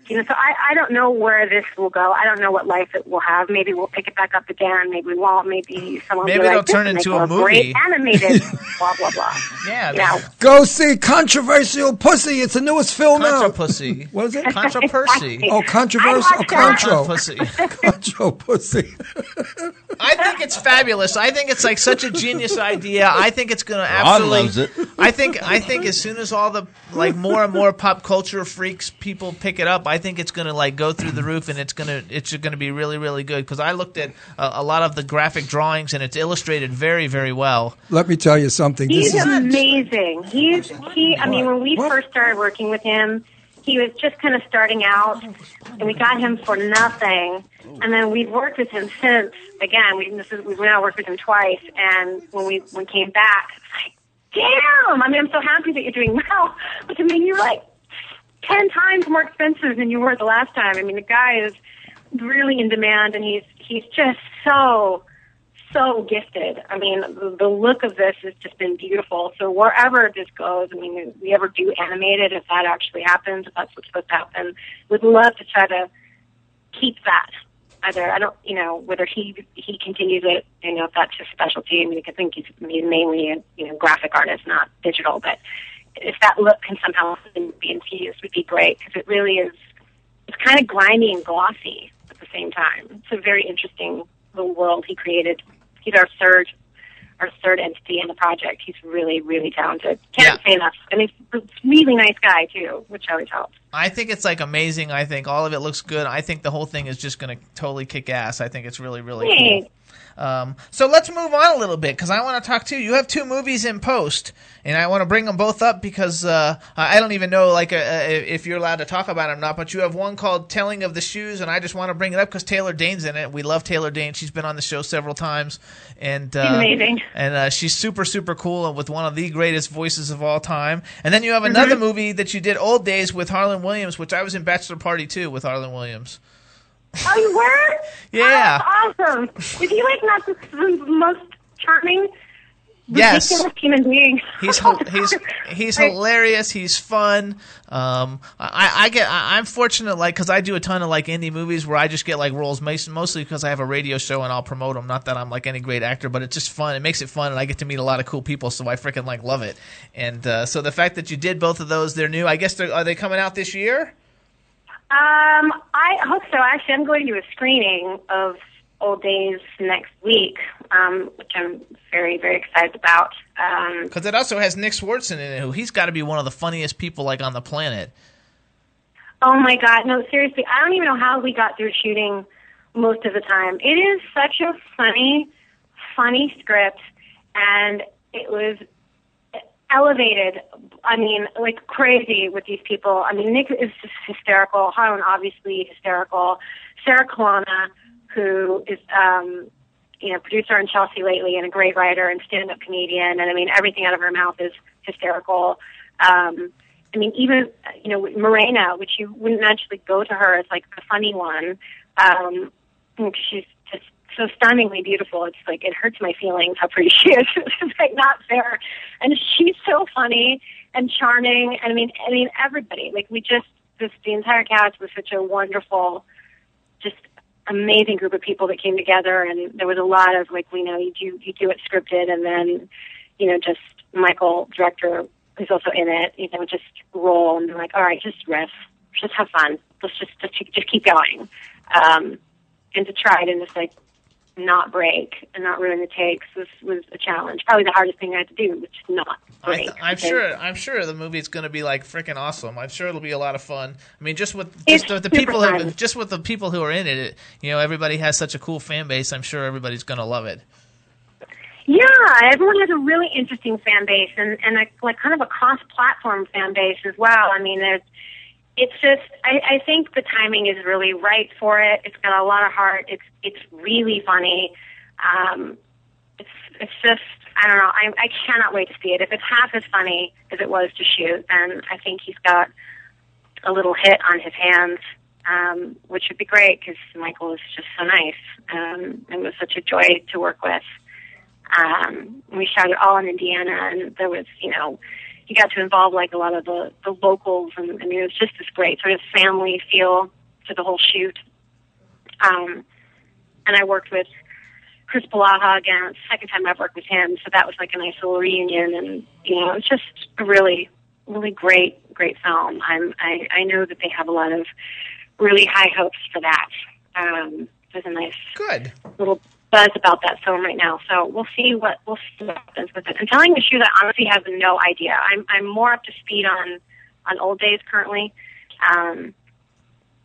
you know, so I, I don't know where this will go. I don't know what life it will have. Maybe we'll pick it back up again. Maybe we won't. Maybe someone Maybe will it'll like, turn will into make a great movie. animated. blah blah blah. Yeah, You know, Go see Controversial Pussy. It's the newest film Contra now. Pussy. What is it? Contra Percy. Oh, controversial. Oh, Contra Contro. Pussy. Contro Pussy. I think it's fabulous. I think it's like such a genius idea. I think it's going to Ron absolutely. loves it. I think. I think as soon as all the like more and more pop culture freaks people pick it up, I think it's going to like go through the roof, and it's going to it's going to be really really good. Because I looked at a, a lot of the graphic drawings, and it's illustrated very very well. Let me tell you something. This he's is amazing. He's he. I mean, when we What? first started working with him, he was just kind of starting out, and we got him for nothing. And then we've worked with him since. Again, we this is, we've now worked with him twice. And when we when we came back, it's like, damn! I mean, I'm so happy that you're doing well. But I mean, you're like ten times more expensive than you were the last time. I mean, the guy is really in demand, and he's he's just so so gifted. I mean, the, look of this has just been beautiful. So wherever this goes, I mean, if we ever do animate it, if that actually happens, if that's what's supposed to happen, we'd love to try to keep that. Either I don't, you know, whether he he continues it, you know, if that's his specialty. I mean, I think he's mainly a you know graphic artist, not digital. But if that look can somehow be infused, would be great because it really is. It's kind of grimy and glossy at the same time. It's a very interesting little world he created. He's our third, our third entity in the project. He's really, really talented. Can't say enough. And he's a really nice guy too, which always helps. I think it's like amazing. I think all of it looks good. I think the whole thing is just going to totally kick ass. I think it's really really cool. Um, so let's move on a little bit because I want to talk to you. You have two movies in post, and I want to bring them both up because uh, I don't even know like uh, if you're allowed to talk about them or not. But you have one called "Telling of the Shoes," and I just want to bring it up because Taylor Dayne's in it. We love Taylor Dayne. She's been on the show several times, and uh, amazing. And uh, she's super super cool and with one of the greatest voices of all time. And then you have another Mhm. movie that you did, "Old Days," with Harland Williams, which I was in Bachelor Party too with Harland Williams. Oh, you were? Yeah. Oh, awesome. Is he like not the, most charming, Yes. ridiculous human being? He's he's he's hilarious. He's fun. Um, I, I get I, I'm fortunate like because I do a ton of like indie movies where I just get like roles mostly because I have a radio show and I'll promote them. Not that I'm like any great actor, but it's just fun. It makes it fun, and I get to meet a lot of cool people, so I freaking like love it. And uh, so the fact that you did both of those, they're new. I guess they're, are they coming out this year? Um, I hope so. Actually, I'm going to do a screening of Old Days next week, um, which I'm very, very excited about. Um, Because it also has Nick Swardson in it, who he's got to be one of the funniest people like on the planet. oh my God, no, seriously, I don't even know how we got through shooting most of the time. It is such a funny, funny script, and it was elevated. I mean, like crazy with these people. I mean, Nick is just hysterical. Harland obviously hysterical. Sarah Colonna, who is um, you know producer on Chelsea Lately and a great writer and stand-up comedian, and I mean everything out of her mouth is hysterical. Um, I mean, even you know Morena, which you wouldn't naturally go to her as like the funny one. Um, she's just so stunningly beautiful. It's like it hurts my feelings how pretty she is. it's like not fair, and she's so funny and charming. And I mean, I mean everybody. Like we just this the entire cast was such a wonderful, just amazing group of people that came together. And there was a lot of like we know you do you do it scripted, and then you know just Michael director who's also in it. You know just roll and be like, all right, just riff, just have fun. Let's just just, just keep going. Um, and to try it in this like not break and not ruin the takes was was a challenge. Probably the hardest thing I had to do, which is not I break. th- I'm because- sure. I'm sure the movie's going to be like freaking awesome. I'm sure it'll be a lot of fun. I mean, just with It's just the, the people, fun. who, just with the people who are in it, it, you know, everybody has such a cool fan base. I'm sure everybody's going to love it. Yeah, everyone has a really interesting fan base and and a, like kind of a cross-platform fan base as well. I mean, there's it's just I, I think the timing is really right for it. It's got a lot of heart. It's it's really funny. Um, it's it's just I don't know. I I cannot wait to see it. If it's half as funny as it was to shoot, then I think he's got a little hit on his hands, um, which would be great because Michael is just so nice. Um, it was such a joy to work with. Um, we shot it all in Indiana, and there was, you know, you got to involve like a lot of the the locals, and I mean, it was just this great sort of family feel to the whole shoot. Um, and I worked with Chris Palaha again. It's the second time I've worked with him, so that was like a nice little reunion, and you know, it's just a really, really great, great film. I'm, I, I know that they have a lot of really high hopes for that. Um, there's a nice, good little buzz about that film right now. So we'll see what we'll see what happens with it. I'm telling the truth, I honestly have no idea. I'm, I'm more up to speed on, on old days currently. Um,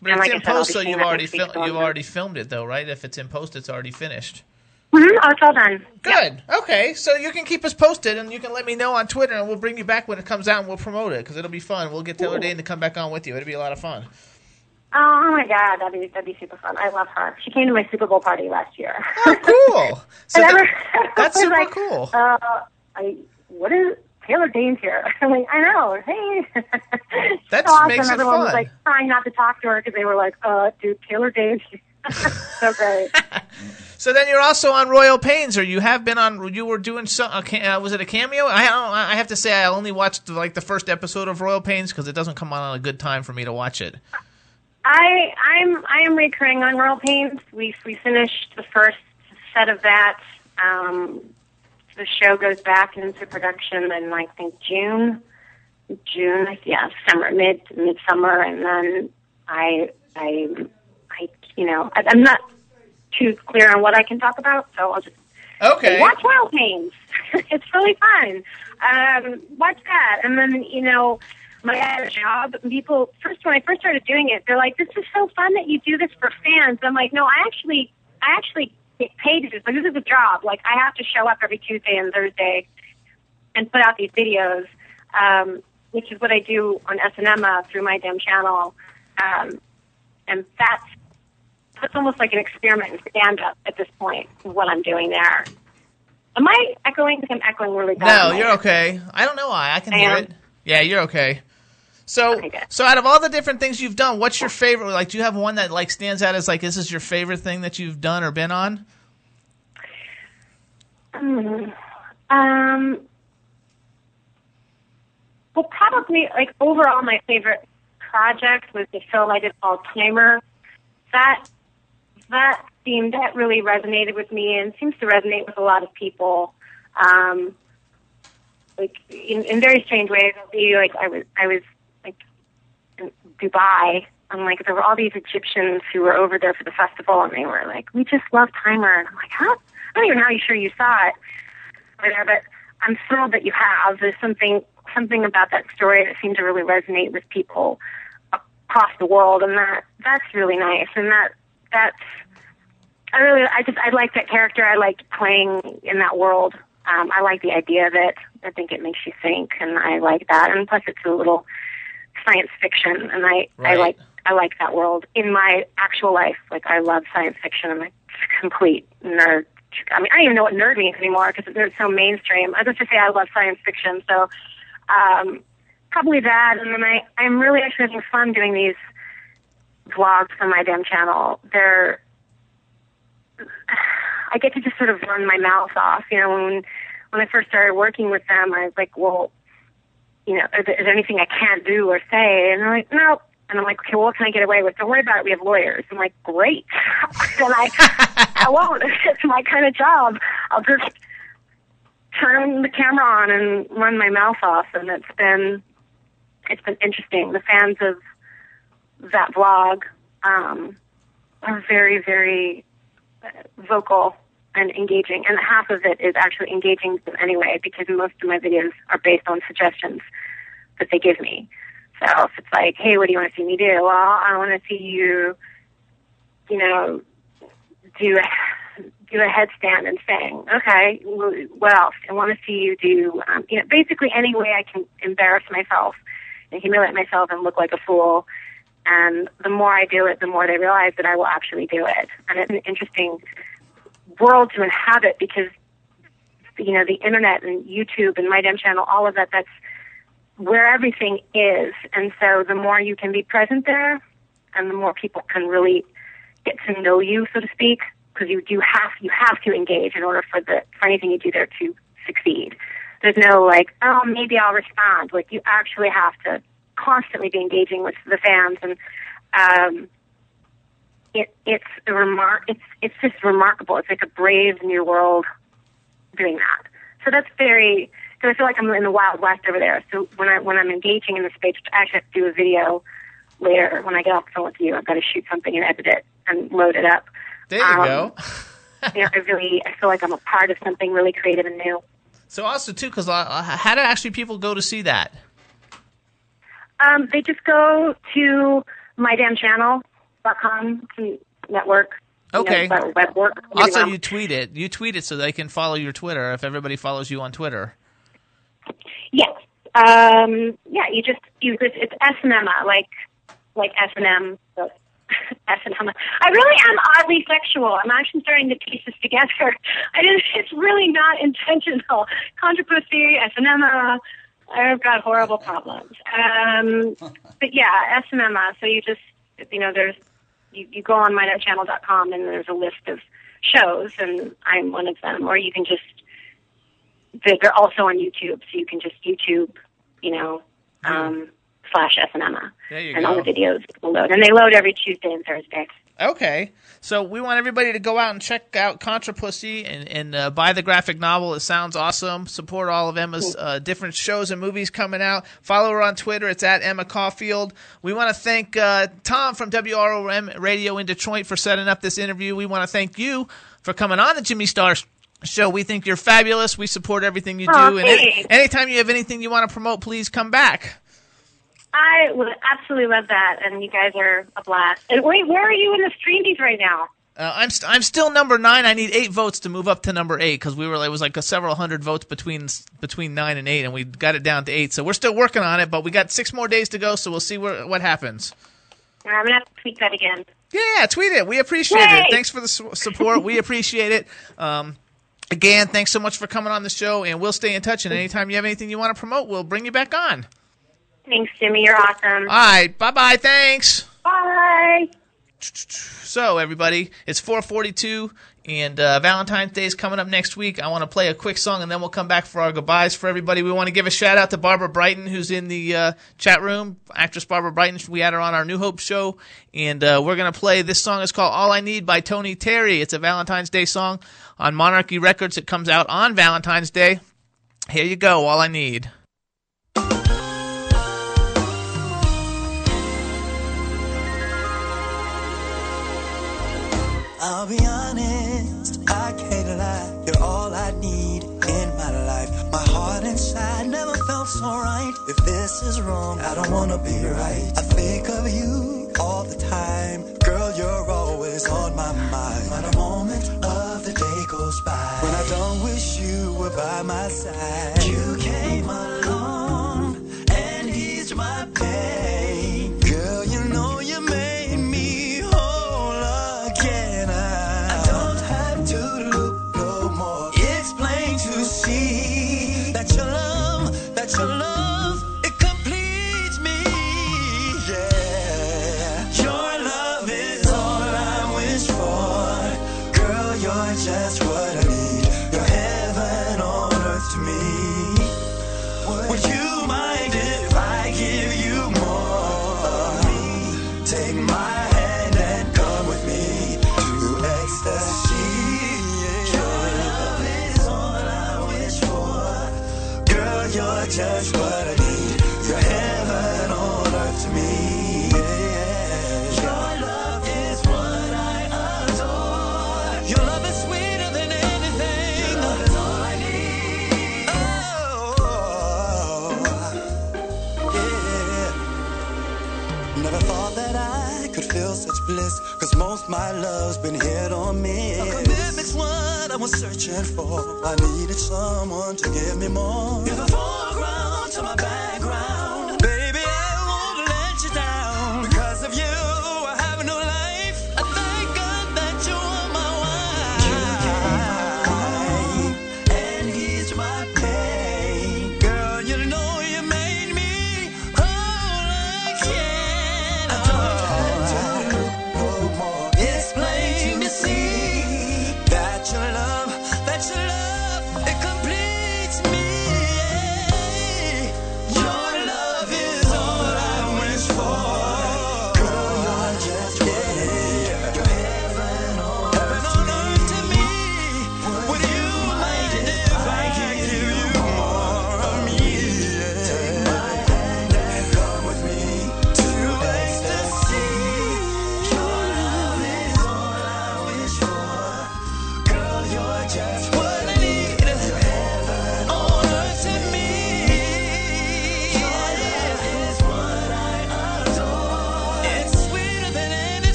But it's like in said, post, so you've already fil- you've already filmed it though, right? If it's in post, it's already finished. mhm, oh, it's all done. Good. Okay, so you can keep us posted, and you can let me know on Twitter, and we'll bring you back when it comes out, and we'll promote it because it'll be fun. We'll get Taylor Dayne to come back on with you. It'll be a lot of fun. Oh my god, that'd be that'd be super fun. I love her. She came to my Super Bowl party last year. Oh, cool. So that- that's super like, cool. Uh, I what is Taylor Dayne's here? I'm like, I know. Hey, That so awesome. makes it Everyone was like trying not to talk to her because they were like, uh, dude, Taylor Dayne's here. so great. So then you're also on Royal Pains, or you have been on. You were doing some. Uh, was it a cameo? I don't, I have to say I only watched like the first episode of Royal Pains because it doesn't come on on a good time for me to watch it. I I'm I am recurring on Royal Pains. We we finished the first set of that. Um, the show goes back into production in I think June, June yeah summer mid midsummer, and then I I I you know I, I'm not too clear on what I can talk about, so I'll just Okay. watch Royal Pains. it's really fun. Um, watch that, and then you know my job. People first when I first started doing it, they're like, "This is so fun that you do this for fans." I'm like, "No, I actually, I actually get paid to do this. Like, this is a job. Like, I have to show up every Tuesday and Thursday and put out these videos, um, which is what I do on SNMA through my damn channel, um, and that's that's almost like an experiment in stand up at this point. What I'm doing there. Am I echoing? Because I'm echoing really bad. No, you're okay. I don't know why. I can I hear am? it. Yeah, you're okay. So, so out of all the different things you've done, what's your favorite? Like, do you have one that like stands out as like this is your favorite thing that you've done or been on? Hmm. Um, well, probably like overall, my favorite project was the film I did called Timer. That that theme that really resonated with me and seems to resonate with a lot of people. Um, like in, in very strange ways. I'll be like I was I was Dubai. And like there were all these Egyptians who were over there for the festival, and they were like, "We just love Timer." And I'm like, "Huh? I don't even know how you sure you saw it." over there, but I'm thrilled that you have. There's something something about that story that seemed to really resonate with people across the world, and that that's really nice. And that that's I really I just I like that character. I like playing in that world. Um, I like the idea of it. I think it makes you think, and I like that. And plus, it's a little science fiction, and I I like I like that world in my actual life. Like I love science fiction. I'm a complete nerd. I mean, I don't even know what nerd means anymore because it's so mainstream. I just to say I love science fiction. So um, probably that, and then I I'm really actually having fun doing these vlogs on my damn channel. They're I get to just sort of run my mouth off. You know, when when I first started working with them, I was like, well, you know, is there anything I can't do or say? And they're like, no. And I'm like, okay, well, what can I get away with? Don't worry about it. We have lawyers. I'm like, great. and I, I won't. It's my kind of job. I'll just turn the camera on and run my mouth off. And it's been, it's been interesting. The fans of that vlog um, are very, very vocal and engaging, and half of it is actually engaging them anyway because most of my videos are based on suggestions that they give me. So if it's like, hey, what do you want to see me do? Well, I want to see you, you know, do a, do a headstand and sing. Okay, what else? I want to see you do, um, you know, basically any way I can embarrass myself and humiliate myself and look like a fool. And the more I do it, the more they realize that I will actually do it. And it's an interesting world to inhabit because, you know, the internet and YouTube and my damn channel, all of that, that's where everything is. And so the more you can be present there and the more people can really get to know you, so to speak, because you do have, you have to engage in order for the, for anything you do there to succeed. There's no like, oh, maybe I'll respond. Like you actually have to constantly be engaging with the fans and, um, it, it's a remar- it's, it's just remarkable. It's like a brave new world doing that. So that's very, because I feel like I'm in the wild west over there. So when I when I'm engaging in the space, I actually have to do a video later when I get off the phone with you. I've got to shoot something and edit it and load it up. There you Um, go. you know, I really I feel like I'm a part of something really creative and new. So also too, because how do actually people go to see that? Um, they just go to to network. you know, Okay. web- work. Also, know. you tweet it. You tweet it so they can follow your Twitter. If everybody follows you on Twitter. Yes. Um, yeah, you just use it. It's S and M, like like S and M. S and M. I really am oddly sexual. I'm actually starting to piece this together. I didn't. It's really not intentional. Controversy, S and M. I've got horrible problems. Um, but yeah, S and M. So you just you know there's you, you go on mydamnchannel.com and there's a list of shows and I'm one of them. Or you can just they're also on YouTube, so you can just YouTube, you know, um, slash SNMA, and go. all the videos will load, and they load every Tuesday and Thursday. Okay, so we want everybody to go out and check out Contra Pussy and, and uh, buy the graphic novel. It sounds awesome. Support all of Emma's uh, different shows and movies coming out. Follow her on Twitter. It's at Emma Caulfield. We want to thank uh, Tom from WROM Radio in Detroit for setting up this interview. We want to thank you for coming on the Jimmy Star Show. We think you're fabulous. We support everything you do. Aw, and any, anytime you have anything you want to promote, please come back. I would absolutely love that, and you guys are a blast. And wait, where are you in the streamies right now? Uh, I'm st- I'm still number nine. I need eight votes to move up to number eight because we were it was like a several hundred votes between between nine and eight, and we got it down to eight. So we're still working on it, but we got six more days to go. So we'll see where, what happens. I'm gonna have to tweet that again. Yeah, tweet it. We appreciate Yay! it. Thanks for the su- support. we appreciate it. Um, again, thanks so much for coming on the show, and we'll stay in touch. And anytime you have anything you want to promote, we'll bring you back on. Thanks, Jimmy. You're awesome. All right, bye bye. Thanks. Bye. So everybody, it's 4:42, and uh, Valentine's Day is coming up next week. I want to play a quick song, and then we'll come back for our goodbyes for everybody. We want to give a shout out to Barbara Brighton, who's in the uh, chat room. Actress Barbara Brighton. We had her on our New Hope show, and uh, we're gonna play this song. is called "All I Need" by Tony Terry. It's a Valentine's Day song on Monarchy Records. It comes out on Valentine's Day. Here you go. All I need. Never alright? If this is wrong, I don't wanna be right. I think of you all the time. Girl, you're always on my mind. Not a moment of the day goes by when I don't wish you were by my side. You came along you're just what I need. You're heaven on earth to me. My love's been hit on me. A commitment's what I was searching for. I needed someone to give me more. You're the foreground to my background.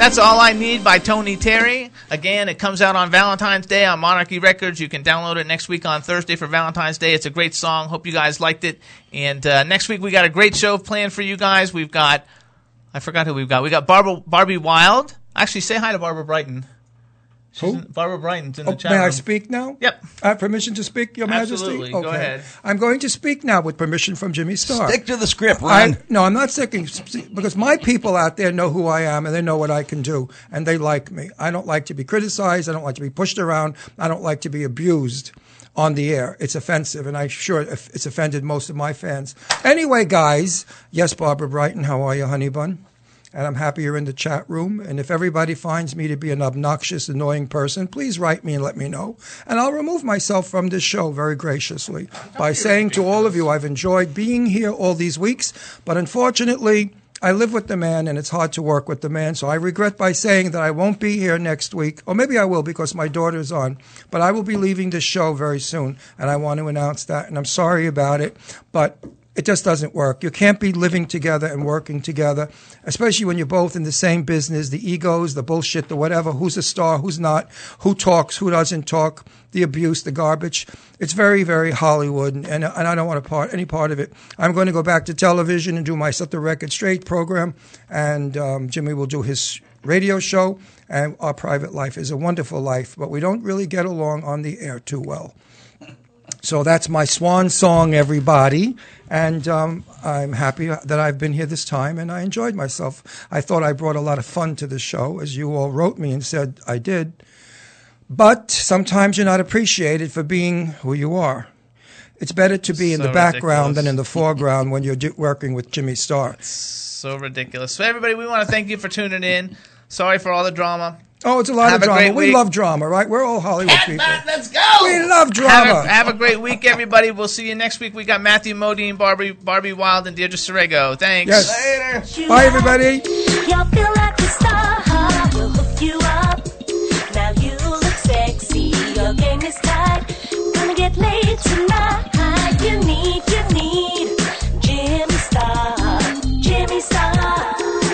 That's All I Need by Tony Terry. Again, it comes out on Valentine's Day on Monarchy Records. You can download it next week on Thursday for Valentine's Day. It's a great song. Hope you guys liked it. And uh, next week we got a great show planned for you guys. We've got, I forgot who we've got. We got Barbara, Barbie Wilde. Actually, say hi to Barbara Brighton. She's in- Barbara Brighton's in the Oh, chat may room. I speak now? Yep. I have permission to speak, Your Absolutely. Majesty? Go ahead. I'm going to speak now with permission from Jimmy Star. Stick to the script, I, no, I'm not sticking because my people out there know who I am and they know what I can do and they like me. I don't like to be criticized. I don't like to be pushed around. I don't like to be abused on the air. It's offensive, and I'm sure it's offended most of my fans. Anyway, guys, yes, Barbara Brighton, how are you, honey bun? And I'm happy you're in the chat room. And if everybody finds me to be an obnoxious, annoying person, please write me and let me know. And I'll remove myself from this show very graciously by saying to all of you, I've enjoyed being here all these weeks, but unfortunately, I live with the man and it's hard to work with the man. So I regret by saying that I won't be here next week, or maybe I will because my daughter's on, but I will be leaving the show very soon. And I want to announce that. And I'm sorry about it, but it just doesn't work. You can't be living together and working together, especially when you're both in the same business. The egos, the bullshit, the whatever. Who's a star? Who's not? Who talks? Who doesn't talk? The abuse, the garbage. It's very, very Hollywood, and, and, and I don't want to part any part of it. I'm going to go back to television and do my Set the Record Straight program, and um, Jimmy will do his radio show, and our private life is a wonderful life, but we don't really get along on the air too well. So that's my swan song, everybody. And um, I'm happy that I've been here this time and I enjoyed myself. I thought I brought a lot of fun to the show, as you all wrote me and said I did. But sometimes you're not appreciated for being who you are. It's better to be in the background ridiculous. than in the foreground when you're working with Jimmy Star. So ridiculous. So everybody, we want to thank you for tuning in. Sorry for all the drama. Oh, it's a lot have of drama. We week. love drama, right? We're all Hollywood Cat people. Let's go. We love drama. Have a, have a, great week, everybody. We'll see you next week. We got Matthew Modine, Barbie, Barbie Wilde, and Deirdre Sorego. Thanks. Yes. Later. Bye, everybody. Jimmy Star.